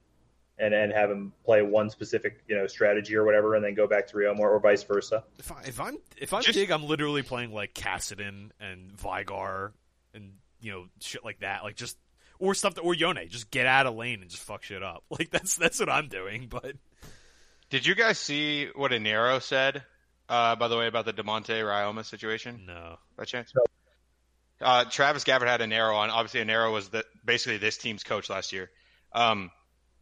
and and have him play one specific you know strategy or whatever, and then go back to Rio or, or vice versa. if, I, if I'm if I'm Just- big, I'm literally playing like Kassadin and Veigar and you know shit like that, like just or stuff that, or Yone, just get out of lane and just fuck shit up. Like that's that's what I'm doing. But Did you guys see what Inero said? Uh, by the way, about the Demonte Ryoma situation, no, by chance? Uh, Travis Gafford had Inero on. Obviously, Inero was the basically this team's coach last year. Um,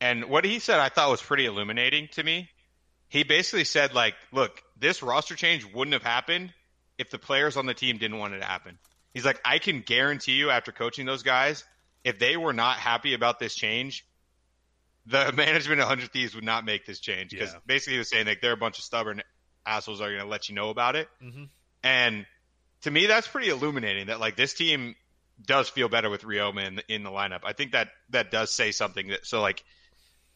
and what he said, I thought was pretty illuminating to me. He basically said, like, look, this roster change wouldn't have happened if the players on the team didn't want it to happen. He's like, I can guarantee you, after coaching those guys, if they were not happy about this change, the management of Hundred Thieves would not make this change because Yeah. basically he was saying like they're a bunch of stubborn assholes that are going to let you know about it. Mhm. And to me, that's pretty illuminating. That like this team does feel better with Ryoma in the, in the lineup. I think that that does say something. That so like,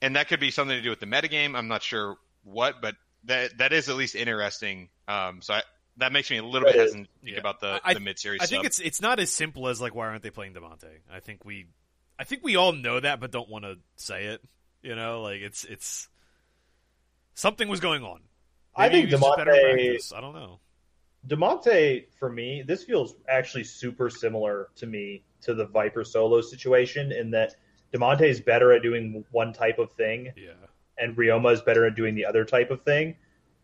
and that could be something to do with the metagame. I'm not sure what, but that that is at least interesting. Um, so I, that makes me a little bit hesitant to think yeah. about the, I- the mid series. I think it's it's not as simple as like why aren't they playing Demonte? I think we I think we all know that, but don't want to say it. You know, like it's it's something was going on. I think he better in Demonte- I don't know. Demonte, for me, this feels actually super similar to me to the Viper solo situation in that Demonte is better at doing one type of thing, Yeah. and Ryoma is better at doing the other type of thing.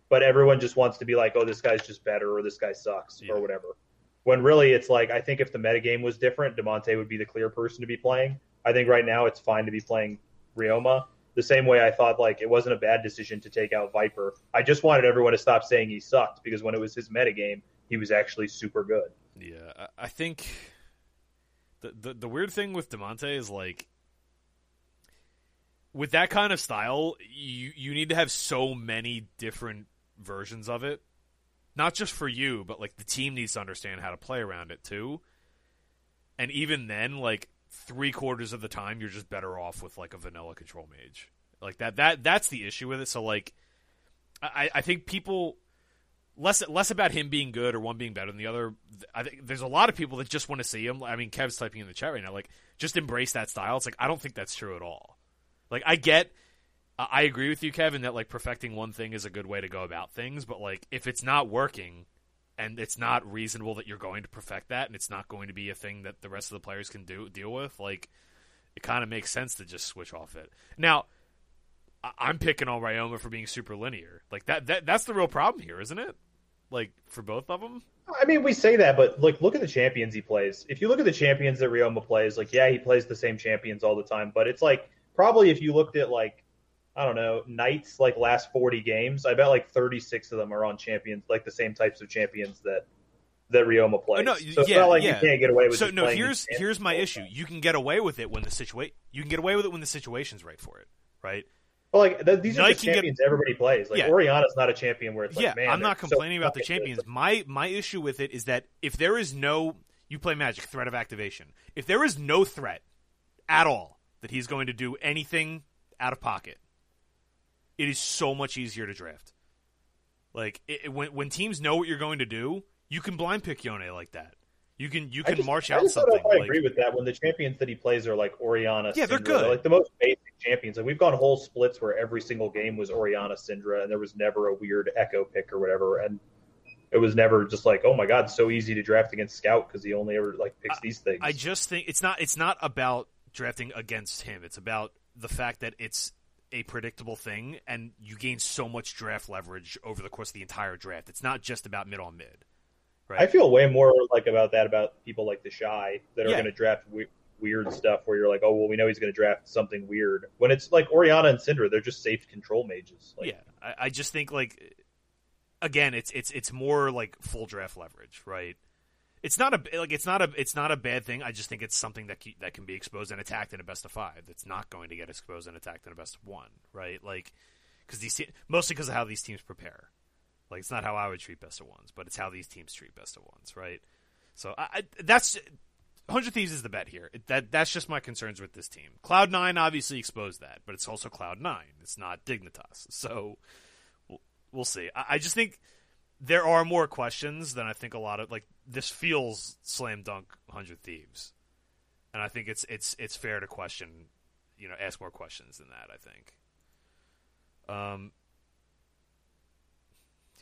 But everyone just wants to be like, oh, this guy's just better, or this guy sucks, Yeah. or whatever. When really, it's like I think if the metagame was different, Demonte would be the clear person to be playing. I think right now it's fine to be playing Ryoma. The same way I thought like it wasn't a bad decision to take out Viper. I just wanted everyone to stop saying he sucked because when it was his metagame, he was actually super good. Yeah, I- think the, the the weird thing with Demonte is like with that kind of style, you you need to have so many different versions of it. Not just for you, but like the team needs to understand how to play around it too. And even then, like three quarters of the time, you're just better off with like a vanilla control mage. Like that that that's the issue with it. So like, I I think people less less about him being good or one being better than the other. I think there's a lot of people that just want to see him. I mean, Kev's typing in the chat right now, like just embrace that style. It's like I don't think that's true at all. Like I get, I agree with you, Kevin, that like perfecting one thing is a good way to go about things. But like if it's not working, and it's not reasonable that you're going to perfect that, and it's not going to be a thing that the rest of the players can do deal with, like it kind of makes sense to just switch off it. Now, I- I'm picking on Ryoma for being super linear. Like that, that that's the real problem here, isn't it? like for both of them. I mean, we say that, but like, look at the champions he plays. If you look at the champions that Ryoma plays, like, yeah, he plays the same champions all the time, but it's like probably if you looked at like, I don't know, Knights like last forty games, I bet like thirty six of them are on champions, like the same types of champions that that Ryoma oh, plays. Oh, no, so it's yeah, not like yeah. you can't get away with. So no, here's here's my issue. time. You can get away with it when the situation you can get away with it when the situation's right for it, right? Well, like th- these are the can get- champions everybody plays. Like Yeah. Orianna's not a champion where it's like, yeah, man, I'm not they're so complaining about the fucking good. champions. My my issue with it is that if there is no you play Magic threat of activation, if there is no threat at all that he's going to do anything out of pocket, it is so much easier to draft. Like it, it- when when teams know what you're going to do, you can blind pick Yone like that. You can you can just- march out don't something. I like- agree with that when the champions that he plays are like Orianna. Yeah, they're Syndra. good. like the most basic champions. Like we've gone whole splits where every single game was Orianna Syndra, and there was never a weird Ekko pick or whatever, and it was never just like, oh my god, so easy to draft against Scout because he only ever like picks these things. I just think it's not it's not about drafting against him. It's about the fact that it's a predictable thing and you gain so much draft leverage over the course of the entire draft. It's not just about mid on mid. Right? I feel way more like about that about people like TheShy that are Yeah. going to draft we- weird stuff where you're like, oh well, we know he's going to draft something weird. When it's like Orianna and Syndra, they're just safe control mages. Like, yeah. I, I just think like again, it's it's it's more like full draft leverage, right? It's not a like it's not a it's not a bad thing. I just think it's something that ke- that can be exposed and attacked in a best of five. That's not going to get exposed and attacked in a best of one, right? Like because these te- mostly because of how these teams prepare. Like it's not how I would treat best of ones, but it's how these teams treat best of ones, right? So I, I that's Hundred Thieves is the bet here. It- That that's just my concerns with this team. Cloud Nine obviously exposed that, but it's also Cloud Nine. It's not Dignitas. So we'll, we'll see. I, I just think there are more questions than I think a lot of like this feels slam dunk Hundred Thieves, and I think it's it's it's fair to question, you know, ask more questions than that. I think. Um.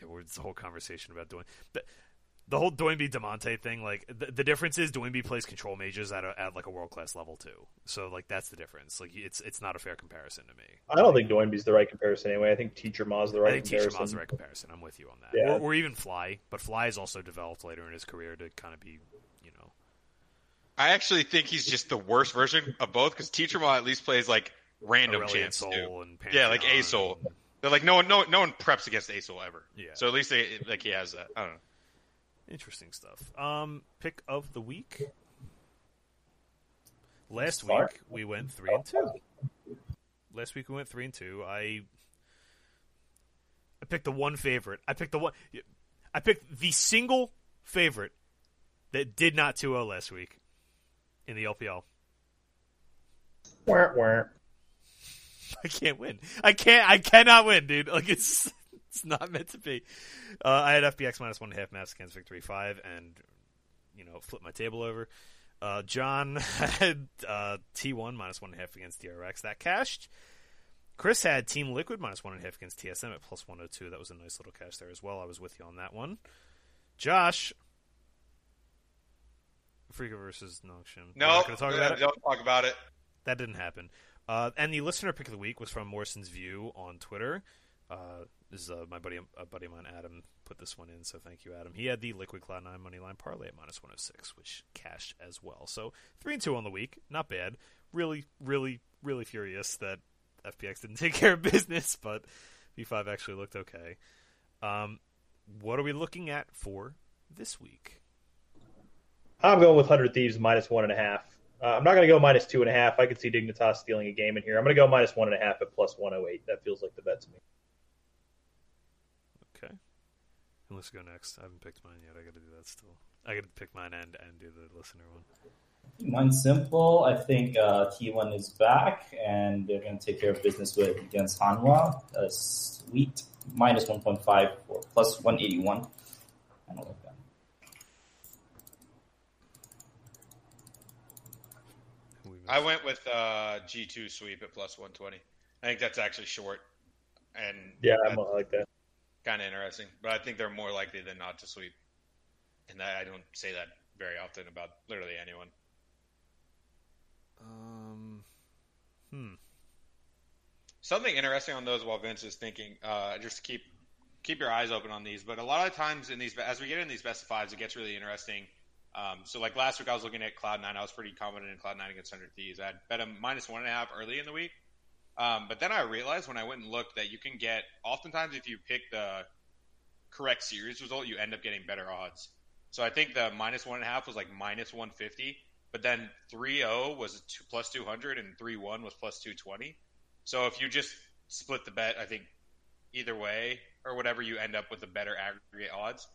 Yeah, it's the whole conversation about doing the, the whole Doinby Damonte thing. Like the, the difference is Doinby plays control mages at a, at like a world class level too. So like that's the difference. Like it's it's not a fair comparison to me. I don't think Doinby's the right comparison anyway. I think Teacher Ma's the right comparison. I think Teacher Ma's the right comparison. I'm with you on that. Yeah. Or, or even Fly, but Fly has also developed later in his career to kind of be, you know, I actually think he's just the worst version of both because Teacher Ma at least plays like random Aurelion champs Soul too. and Yeah, like Pantheon Azul. and- They're like no one, no, no one preps against Azul ever. Yeah. So at least they like he has that. I don't know. Interesting stuff. Um, pick of the week. Last Start. week we went three and two. Last week we went three and two. I I picked the one favorite. I picked the one. I picked the single favorite that did not 2-0 last week in the LPL. Wah, wah. I can't win. I can't. I cannot win, dude. Like it's it's not meant to be. Uh, I had FPX minus one and a half mass against victory five, and you know flip my table over. Uh, John had uh, T1 minus one and a half against DRX. That cashed. Chris had Team Liquid minus one and a half against TSM at plus 102. That was a nice little cash there as well. I was with you on that one. Josh. Freaka versus. We're No, not gonna talk about it. don't talk about it. That didn't happen. Uh, and the listener pick of the week was from Morrison's View on Twitter. Uh, this is uh, my buddy, a buddy of mine, Adam, put this one in. So thank you, Adam. He had the Liquid Cloud Nine money line parlay at minus one hundred six, which cashed as well. So three and two on the week, not bad. Really, really, really furious that FPX didn't take care of business, but V5 actually looked okay. Um, what are we looking at for this week? I'm going with Hundred Thieves minus one and a half. Uh, I'm not going to go minus two and a half. I could see Dignitas stealing a game in here. I'm going to go minus one and a half at plus 108. That feels like the bet to me. Okay. And let's go next. I haven't picked mine yet. I got to do that still. I got to pick mine and and do the listener one. Mine's simple. I think uh, T1 is back, and they're going to take care of business with against Hanwha. Uh, sweet. Minus 1.5 or plus 181. I don't like that. I went with uh, G2 sweep at plus 120. I think that's actually short and Yeah, I'm I like that. Kind of interesting. But I think they're more likely than not to sweep. And I don't say that very often about literally anyone. Um. Hmm. Something interesting on those while Vince is thinking, uh, just keep keep your eyes open on these. But a lot of times in these, as we get in these best of fives, it gets really interesting. Um, so like last week, I was looking at Cloud Nine. I was pretty confident in Cloud Nine against Hundred Thieves. I had bet them minus one and a half early in the week. Um, but then I realized when I went and looked that you can get, oftentimes if you pick the correct series result, you end up getting better odds. So I think the minus one and a half was like minus 150, but then 3-0 was two, plus 200 and 3-1 was plus 220. So if you just split the bet, I think either way or whatever, you end up with a better aggregate odds.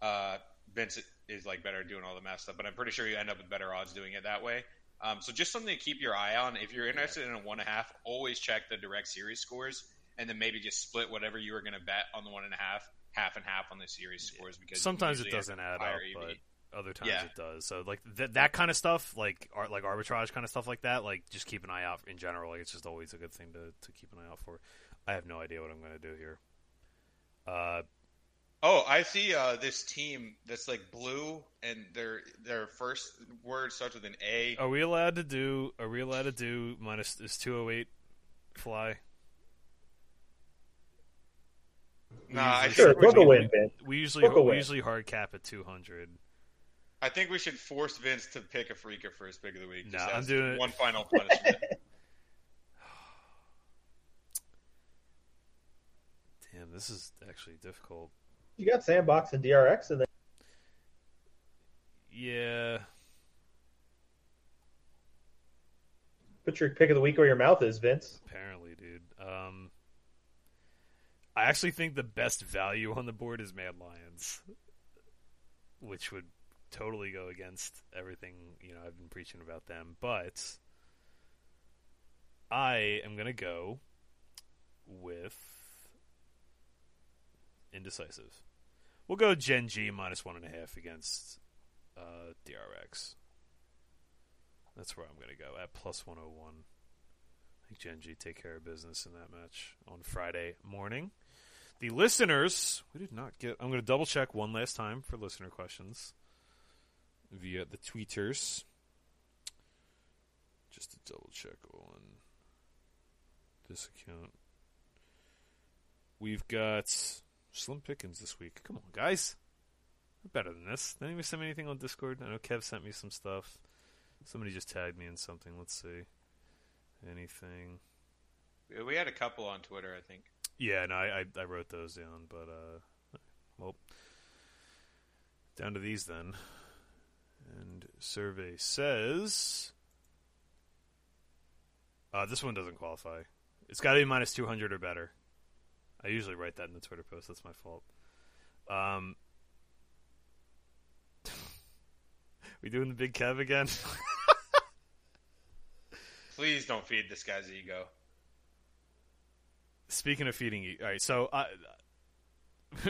Uh, Vince is like better at doing all the math stuff, but I'm pretty sure you end up with better odds doing it that way. Um, so just something to keep your eye on. If you're interested in a one and a half, always check the direct series scores, and then maybe just split whatever you were going to bet on the one and a half, half and half on the series scores. Because sometimes it doesn't add up, but other times yeah. it does. So like th- that kind of stuff, like art, like arbitrage kind of stuff like that, like just keep an eye out in general. Like it's just always a good thing to to keep an eye out for. I have no idea what I'm going to do here. Uh, Oh, I see uh, this team that's like blue, and their their first word starts with an A. Are we allowed to do? Are we allowed to do minus is two oh eight fly? Nah, I sure. Book a win, Ben. We usually we usually hard cap at two hundred. I think we should force Vince to pick Afreeca for his pick of the week. No, nah, I'm doing one final punishment. Damn, this is actually difficult. You got Sandbox and DRX in there. Yeah. Put your pick of the week where your mouth is, Vince. Apparently, dude. Um, I actually think the best value on the board is Mad Lions, which would totally go against everything you know I've been preaching about them. But I am gonna go with indecisive. We'll go Gen G minus one and a half against uh, DRX. That's where I'm going to go at plus 101. I think Gen G take care of business in that match on Friday morning. The listeners, we did not get. I'm going to double check one last time for listener questions via the tweeters. Just to double check on this account. We've got Slim pickings this week. Come on, guys. We're better than this. Did anybody send me anything on Discord? I know Kev sent me some stuff. Somebody just tagged me in something. Let's see. Anything. We had a couple on Twitter, I think. Yeah, no, I, I, I wrote those down, but, uh, well, down to these then. And survey says. Uh, this one doesn't qualify. It's got to be minus 200 or better. I usually write that in the Twitter post. That's my fault. Um, we doing the big Kev again? Please don't feed this guy's ego. Speaking of feeding, all right. So I,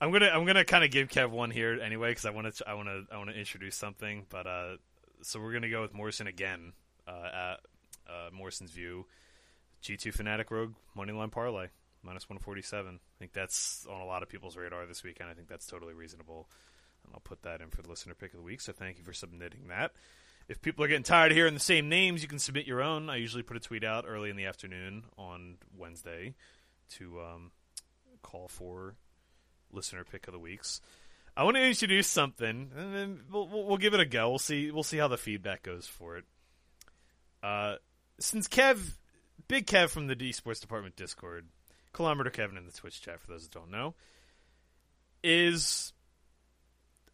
I'm gonna I'm gonna kind of give Kev one here anyway because I want to I want to I want to introduce something. But uh, so we're gonna go with Morrison again uh, at uh, Morrison's view. G2 Fanatic Rogue Moneyline Parlay minus 147. I think that's on a lot of people's radar this weekend. I think that's totally reasonable. And I'll put that in for the listener pick of the week. So thank you for submitting that. If people are getting tired of hearing the same names, you can submit your own. I usually put a tweet out early in the afternoon on Wednesday to um, call for listener pick of the weeks. I want to introduce something, and then we'll, we'll, give it a go. We'll see. We'll see how the feedback goes for it. Uh, since Kev, Big Kev from the D Sports Department Discord, Kilometer Kevin in the Twitch chat, for those that don't know, is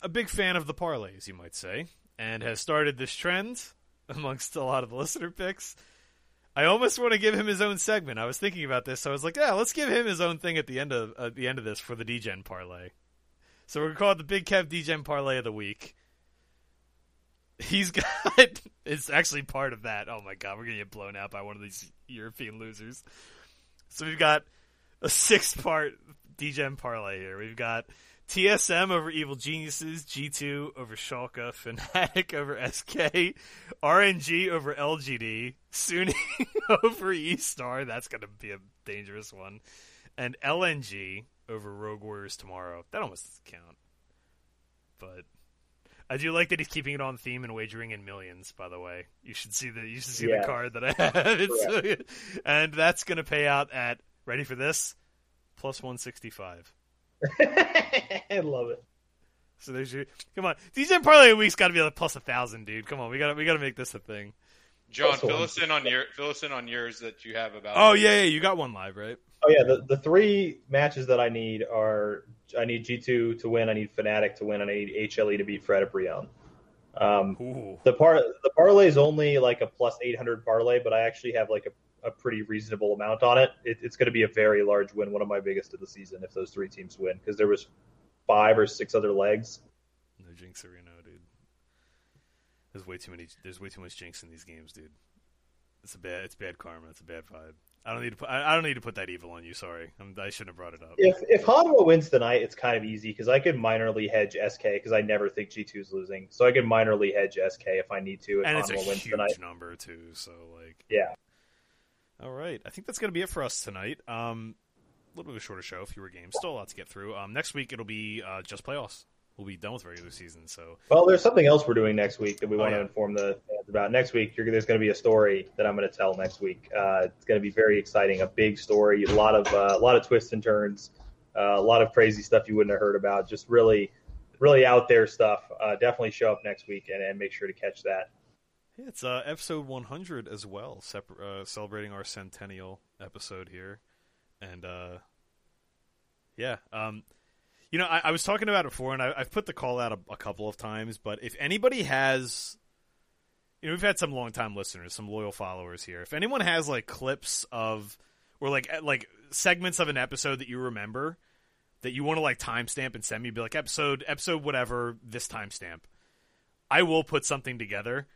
a big fan of the parlays, you might say, and has started this trend amongst a lot of the listener picks. I almost want to give him his own segment. I was thinking about this, so I was like, yeah, let's give him his own thing at the end of at the end of this for the degen parlay. So we're gonna call it the Big Kev degen parlay of the week. He's got it's actually part of that. Oh my god, we're gonna get blown out by one of these European losers. So we've got a six part degen parlay here. We've got TSM over Evil Geniuses, G2 over Schalke, Fnatic over SK, RNG over LGD, Suning over E Star. That's going to be a dangerous one. And LNG over Rogue Warriors tomorrow. That almost doesn't count. But I do like that he's keeping it on theme and wagering in millions. By the way, you should see the you should see yeah. the card that I have. and that's going to pay out at Ready for this? Plus 165. I love it. So there's your come on. DJ parlay a week's got to be like plus a thousand, dude. Come on, we got to we got to make this a thing. John, Also- fill us in on your fill us in on yours that you have about. Oh yeah, yeah, you got one live, right? Oh yeah, the, the three matches that I need are I need G two to win, I need Fnatic to win, and I need HLE to beat Fredit Brion. Um, Ooh. the par the parlay is only like a plus eight hundred parlay, but I actually have like a, a pretty reasonable amount on it. it it's going to be a very large win, one of my biggest of the season if those three teams win, because there was five or six other legs. No jinx Reno, dude. There's way too many. There's way too much jinx in these games, dude. It's a bad. It's bad karma. It's a bad vibe. I don't need to put. I, I don't need to put that evil on you. Sorry, I'm, I shouldn't have brought it up. If if Hanwha wins tonight, it's kind of easy because I could minorly hedge SK because I never think G 2 is losing, so I can minorly hedge SK if I need to. If and it's a Hanwha wins huge tonight, number too. So like, yeah. All right. I think that's gonna be it for us tonight. Um, a little bit of a shorter show, fewer games, still a lot to get through. Um, next week it'll be uh, just playoffs. We'll be done with regular season. So Well, there's something else we're doing next week that we Oh, want yeah. to inform the fans about. Next week, you're, there's going to be a story that I'm going to tell next week. Uh, it's going to be very exciting, a big story, a lot of uh, a lot of twists and turns, uh, a lot of crazy stuff you wouldn't have heard about. Just really, really out there stuff. Uh, definitely show up next week and, and make sure to catch that. It's uh, episode 100 as well, separ- uh, celebrating our centennial episode here, and uh, yeah, um, you know, I, I was talking about it before, and I, I've put the call out a, a couple of times. But if anybody has, you know, we've had some long-time listeners, some loyal followers here. If anyone has like clips of, or like like segments of an episode that you remember that you want to like timestamp and send me, be like episode episode whatever this timestamp. I will put something together.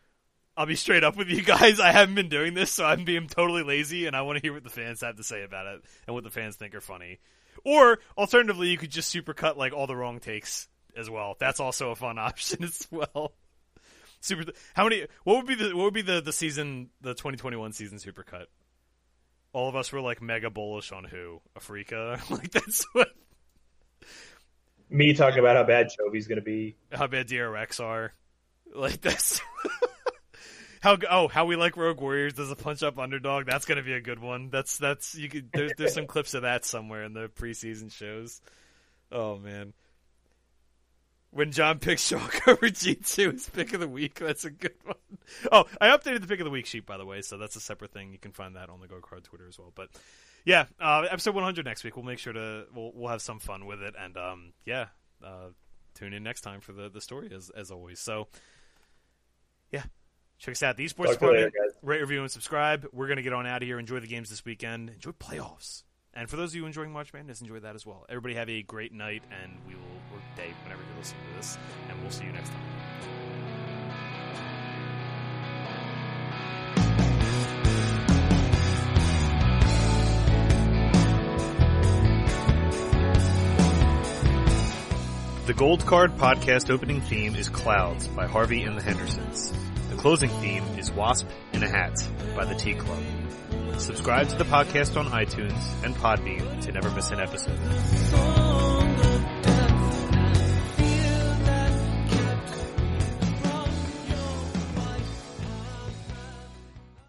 I'll be straight up with you guys. I haven't been doing this, so I'm being totally lazy, and I want to hear what the fans have to say about it and what the fans think are funny. Or alternatively, you could just supercut like all the wrong takes as well. That's also a fun option as well. Super. How many? What would be the what would be the the season the 2021 season supercut? All of us were like mega bullish on who Afrika. like that's what Me talking about how bad Chovy's going to be. how bad DRX are. Like that's how oh how we like Rogue Warriors does a punch up underdog. That's gonna be a good one. That's that's you could there's there's some clips of that somewhere in the preseason shows. Oh man. When John picks Shock over G two as pick of the week, that's a good one. Oh, I updated the pick of the week sheet by the way, so that's a separate thing. You can find that on the Gold Card Twitter as well. But yeah, uh, episode 100 next week. We'll make sure to we'll we'll have some fun with it, and um, yeah, uh, tune in next time for the the story as as always. So yeah, check us out. The Esports Talk to later, Rate, review, and subscribe. We're gonna get on out of here. Enjoy the games this weekend. Enjoy playoffs. And for those of you enjoying March Madness, enjoy that as well. Everybody have a great night, and we will or day whenever you're listening to this, and we'll see you next time. The Gold Card podcast opening theme is Clouds by Harvey and the Hendersons. Closing theme is Wasp in a Hat by the Tea Club. Subscribe to the podcast on iTunes and Podbean to never miss an episode.